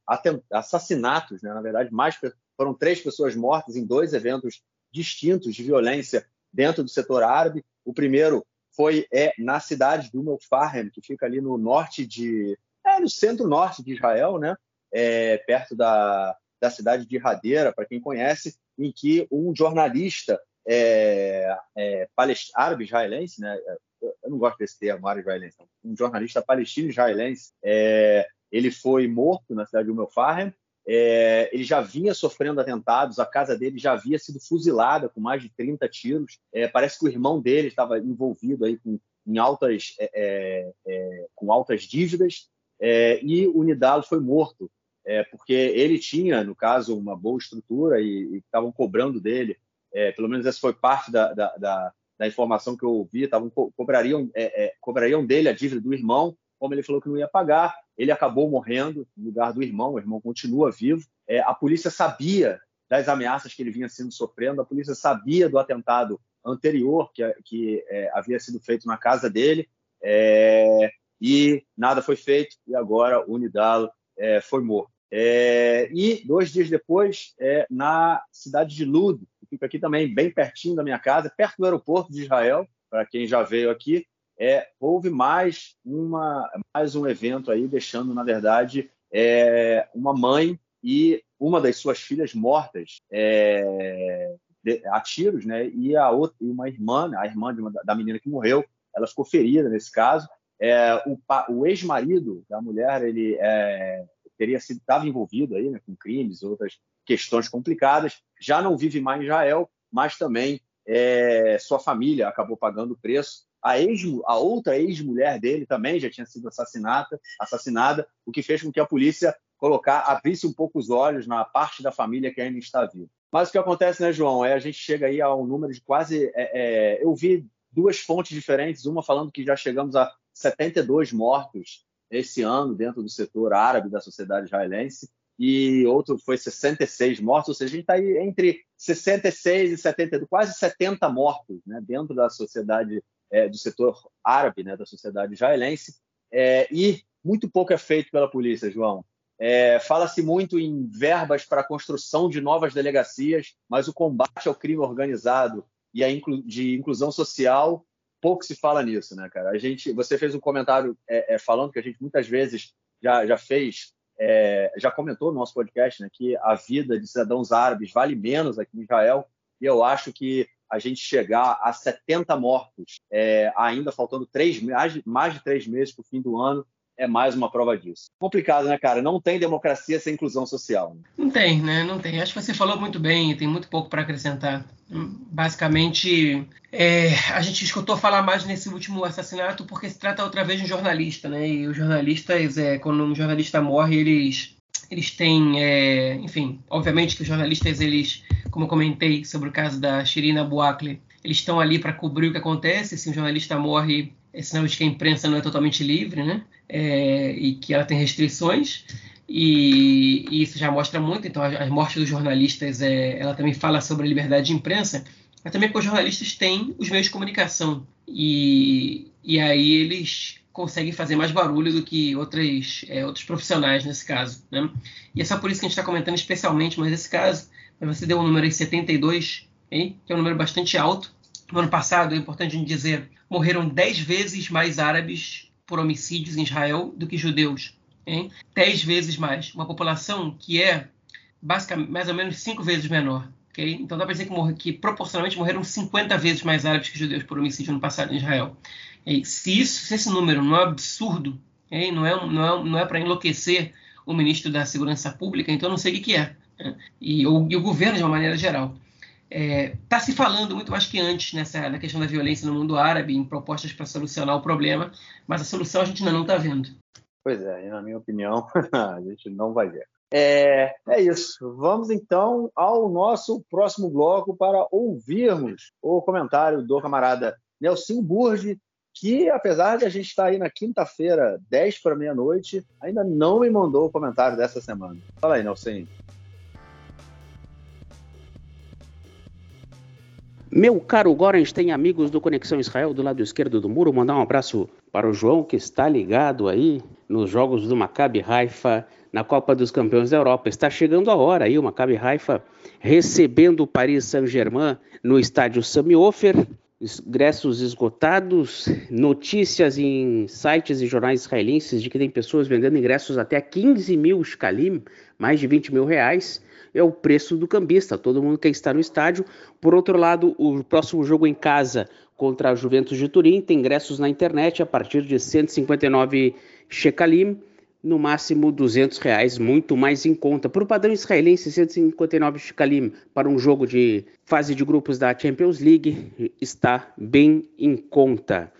assassinatos, né? na verdade, mais foram três pessoas mortas em dois eventos distintos de violência dentro do setor árabe. O primeiro foi é, na cidade do Melfarem, que fica ali no norte de, é, no centro-norte de Israel, né? É, perto da, da cidade de Radeira, para quem conhece, em que um jornalista é, é, árabe israelense, né? eu não gosto desse termo, árabe israelense, um jornalista palestino israelense, é, ele foi morto na cidade de Umm é, ele já vinha sofrendo atentados, a casa dele já havia sido fuzilada com mais de 30 tiros. É, parece que o irmão dele estava envolvido aí com, em altas, é, é, é com altas dívidas é, e o Nidalo foi morto porque ele tinha, no caso, uma boa estrutura e estavam cobrando dele. pelo menos essa foi parte da, da, da da informação que eu ouvi, tavam, cobrariam, cobrariam dele a dívida do irmão, como ele falou que não ia pagar, ele acabou morrendo no lugar do irmão, o irmão continua vivo. É, a polícia sabia das ameaças que ele vinha sendo sofrendo, a polícia sabia do atentado anterior que, que é, havia sido feito na casa dele, é, e nada foi feito, e agora o Nidalo é, foi morto. É, e dois dias depois, é, na cidade de Ludo, que fica aqui também bem pertinho da minha casa, perto do aeroporto de Israel, para quem já veio aqui, é, houve mais, uma, mais um evento aí, deixando, na verdade, é, uma mãe e uma das suas filhas mortas é, de, a tiros, né? E a outra, e uma irmã, a irmã uma, da menina que morreu, ela ficou ferida nesse caso. É, o, o ex-marido da mulher, ele é, teria sido estava envolvido aí né, com crimes, outras questões complicadas. Já não vive mais em Israel, mas também é, sua família acabou pagando o preço a, ex, a outra ex-mulher dele também já tinha sido assassinada, assassinada, o que fez com que a polícia colocar abrisse um pouco os olhos na parte da família que ainda está viva. Mas o que acontece, né, João, é a gente chega aí a um número de quase. É, é, eu vi duas fontes diferentes, uma falando que já chegamos a 72 mortos esse ano dentro do setor árabe da sociedade israelense, e outro foi 66 mortos, ou seja, a gente está aí entre 66 e 70, quase 70 mortos né, dentro da sociedade é, do setor árabe, né, da sociedade israelense, é, e muito pouco é feito pela polícia, João. É, Fala-se muito em verbas para a construção de novas delegacias, mas o combate ao crime organizado e a inclu de inclusão social, pouco se fala nisso, né, cara? A gente, você fez um comentário é, é, falando que a gente muitas vezes já, já fez, é, já comentou no nosso podcast, né, que a vida de cidadãos árabes vale menos aqui em Israel, e eu acho que a gente chegar a 70 mortos, é, ainda faltando três, mais, mais de três meses para o fim do ano, é mais uma prova disso. Complicado, né, cara? Não tem democracia sem inclusão social. Né? Não tem, né? Não tem. Acho que você falou muito bem, tem muito pouco para acrescentar. Basicamente, é, a gente escutou falar mais nesse último assassinato porque se trata outra vez de um jornalista, né? E os jornalistas, é, quando um jornalista morre, eles eles têm, é, enfim, obviamente que os jornalistas, eles, como eu comentei sobre o caso da Shirina Buakle, eles estão ali para cobrir o que acontece. Se um jornalista morre, é sinal de que a imprensa não é totalmente livre, né? É, e que ela tem restrições. E, e, isso já mostra muito. Então, a, a morte dos jornalistas, é, ela também fala sobre a liberdade de imprensa, mas também porque os jornalistas têm os meios de comunicação. E, e aí eles conseguem fazer mais barulho do que outras, é, outros profissionais nesse caso. Né? E é só por isso que a gente está comentando especialmente, mas esse caso, você deu um número aí 72, hein? que é um número bastante alto. No ano passado, é importante a gente dizer, morreram 10 vezes mais árabes por homicídios em Israel do que judeus. Hein? 10 vezes mais. Uma população que é basicamente mais ou menos 5 vezes menor. Okay? Então dá para dizer que, que proporcionalmente morreram 50 vezes mais árabes que judeus por homicídio no passado em Israel. Se, isso, se esse número não é absurdo, não é, não é, não é para enlouquecer o ministro da Segurança Pública, então não sei o que, é. Né? E, o, e o governo, de uma maneira geral. Está é, tá se falando muito mais que antes nessa, na questão da violência no mundo árabe, em propostas para solucionar o problema, mas a solução a gente ainda não está vendo. Pois é, na minha opinião, a gente não vai ver. É, é isso. Vamos então ao nosso próximo bloco para ouvirmos o comentário do camarada Nelson Burge, que apesar de a gente estar aí na quinta-feira, 10 para meia-noite, ainda não me mandou o comentário dessa semana. Fala aí, Nelson. Meu caro Gorenstein, amigos do Conexão Israel do lado esquerdo do muro, mandar um abraço para o João que está ligado aí nos jogos do Maccabi Haifa na Copa dos Campeões da Europa. Está chegando a hora aí o Maccabi Haifa recebendo o Paris Saint-Germain no estádio Sami Ofer ingressos esgotados, notícias em sites e jornais israelenses de que tem pessoas vendendo ingressos até 15 mil shkalim, mais de 20 mil reais, é o preço do cambista. Todo mundo quer estar no estádio. Por outro lado, o próximo jogo em casa contra a Juventus de Turim tem ingressos na internet a partir de 159 shekalim no máximo 200 reais, muito mais em conta. Para o padrão israelense, 159 shekalim para um jogo de fase de grupos da Champions League está bem em conta.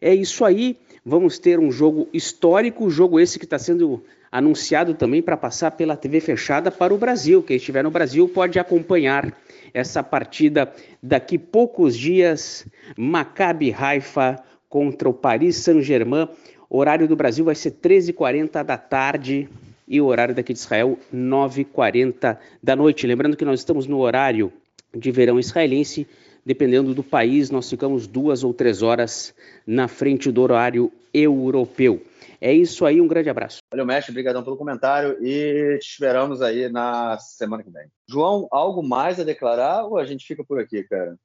É isso aí, vamos ter um jogo histórico, jogo esse que está sendo anunciado também para passar pela TV fechada para o Brasil. Quem estiver no Brasil pode acompanhar essa partida daqui poucos dias, Maccabi Haifa contra o Paris Saint-Germain O horário do Brasil vai ser 13h40 da tarde e o horário daqui de Israel, 9h40 da noite. Lembrando que nós estamos no horário de verão israelense, dependendo do país, nós ficamos duas ou três horas na frente do horário europeu. É isso aí, um grande abraço. Valeu, mestre, obrigadão pelo comentário e te esperamos aí na semana que vem. João, algo mais a declarar ou a gente fica por aqui, cara?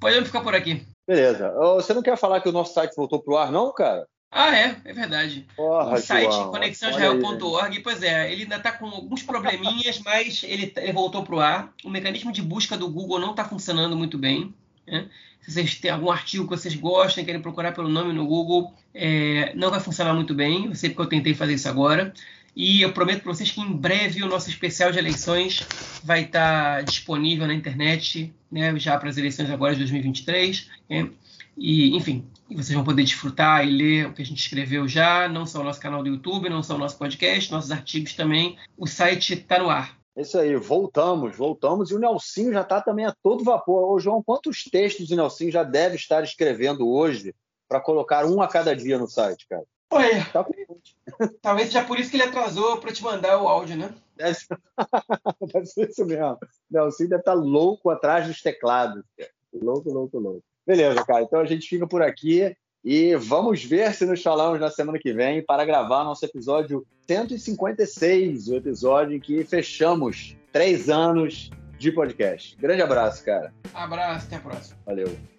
Podemos ficar por aqui. Beleza. Você não quer falar que o nosso site voltou pro ar, não, cara? Ah, é, é verdade. Porra, o site conexãoisrael.org, pois é, ele ainda está com alguns probleminhas, mas ele, ele voltou para o ar. O mecanismo de busca do Google não está funcionando muito bem. Né? Se vocês têm algum artigo que vocês gostem, querem procurar pelo nome no Google, é, não vai funcionar muito bem. Eu sei porque eu tentei fazer isso agora. E eu prometo para vocês que em breve o nosso especial de eleições vai estar tá disponível na internet, né, já para as eleições agora de 2023. Né? E, enfim, vocês vão poder desfrutar e ler o que a gente escreveu já, não só o nosso canal do YouTube, não só o nosso podcast, nossos artigos também. O site está no ar. É isso aí, voltamos, voltamos. E o Nelsinho já está também a todo vapor. Ô, João, quantos textos o Nelsinho já deve estar escrevendo hoje para colocar um a cada dia no site, cara? Oi. Tá Talvez seja por isso que ele atrasou para te mandar o áudio, né? Deve, deve ser isso mesmo. Nelsinho deve estar tá louco atrás dos teclados. Cara. Louco, louco, louco. Beleza, cara. Então a gente fica por aqui e vamos ver se nos falamos na semana que vem para gravar nosso episódio 156, o episódio em que fechamos três anos de podcast. Grande abraço, cara. Abraço, até a próxima. Valeu.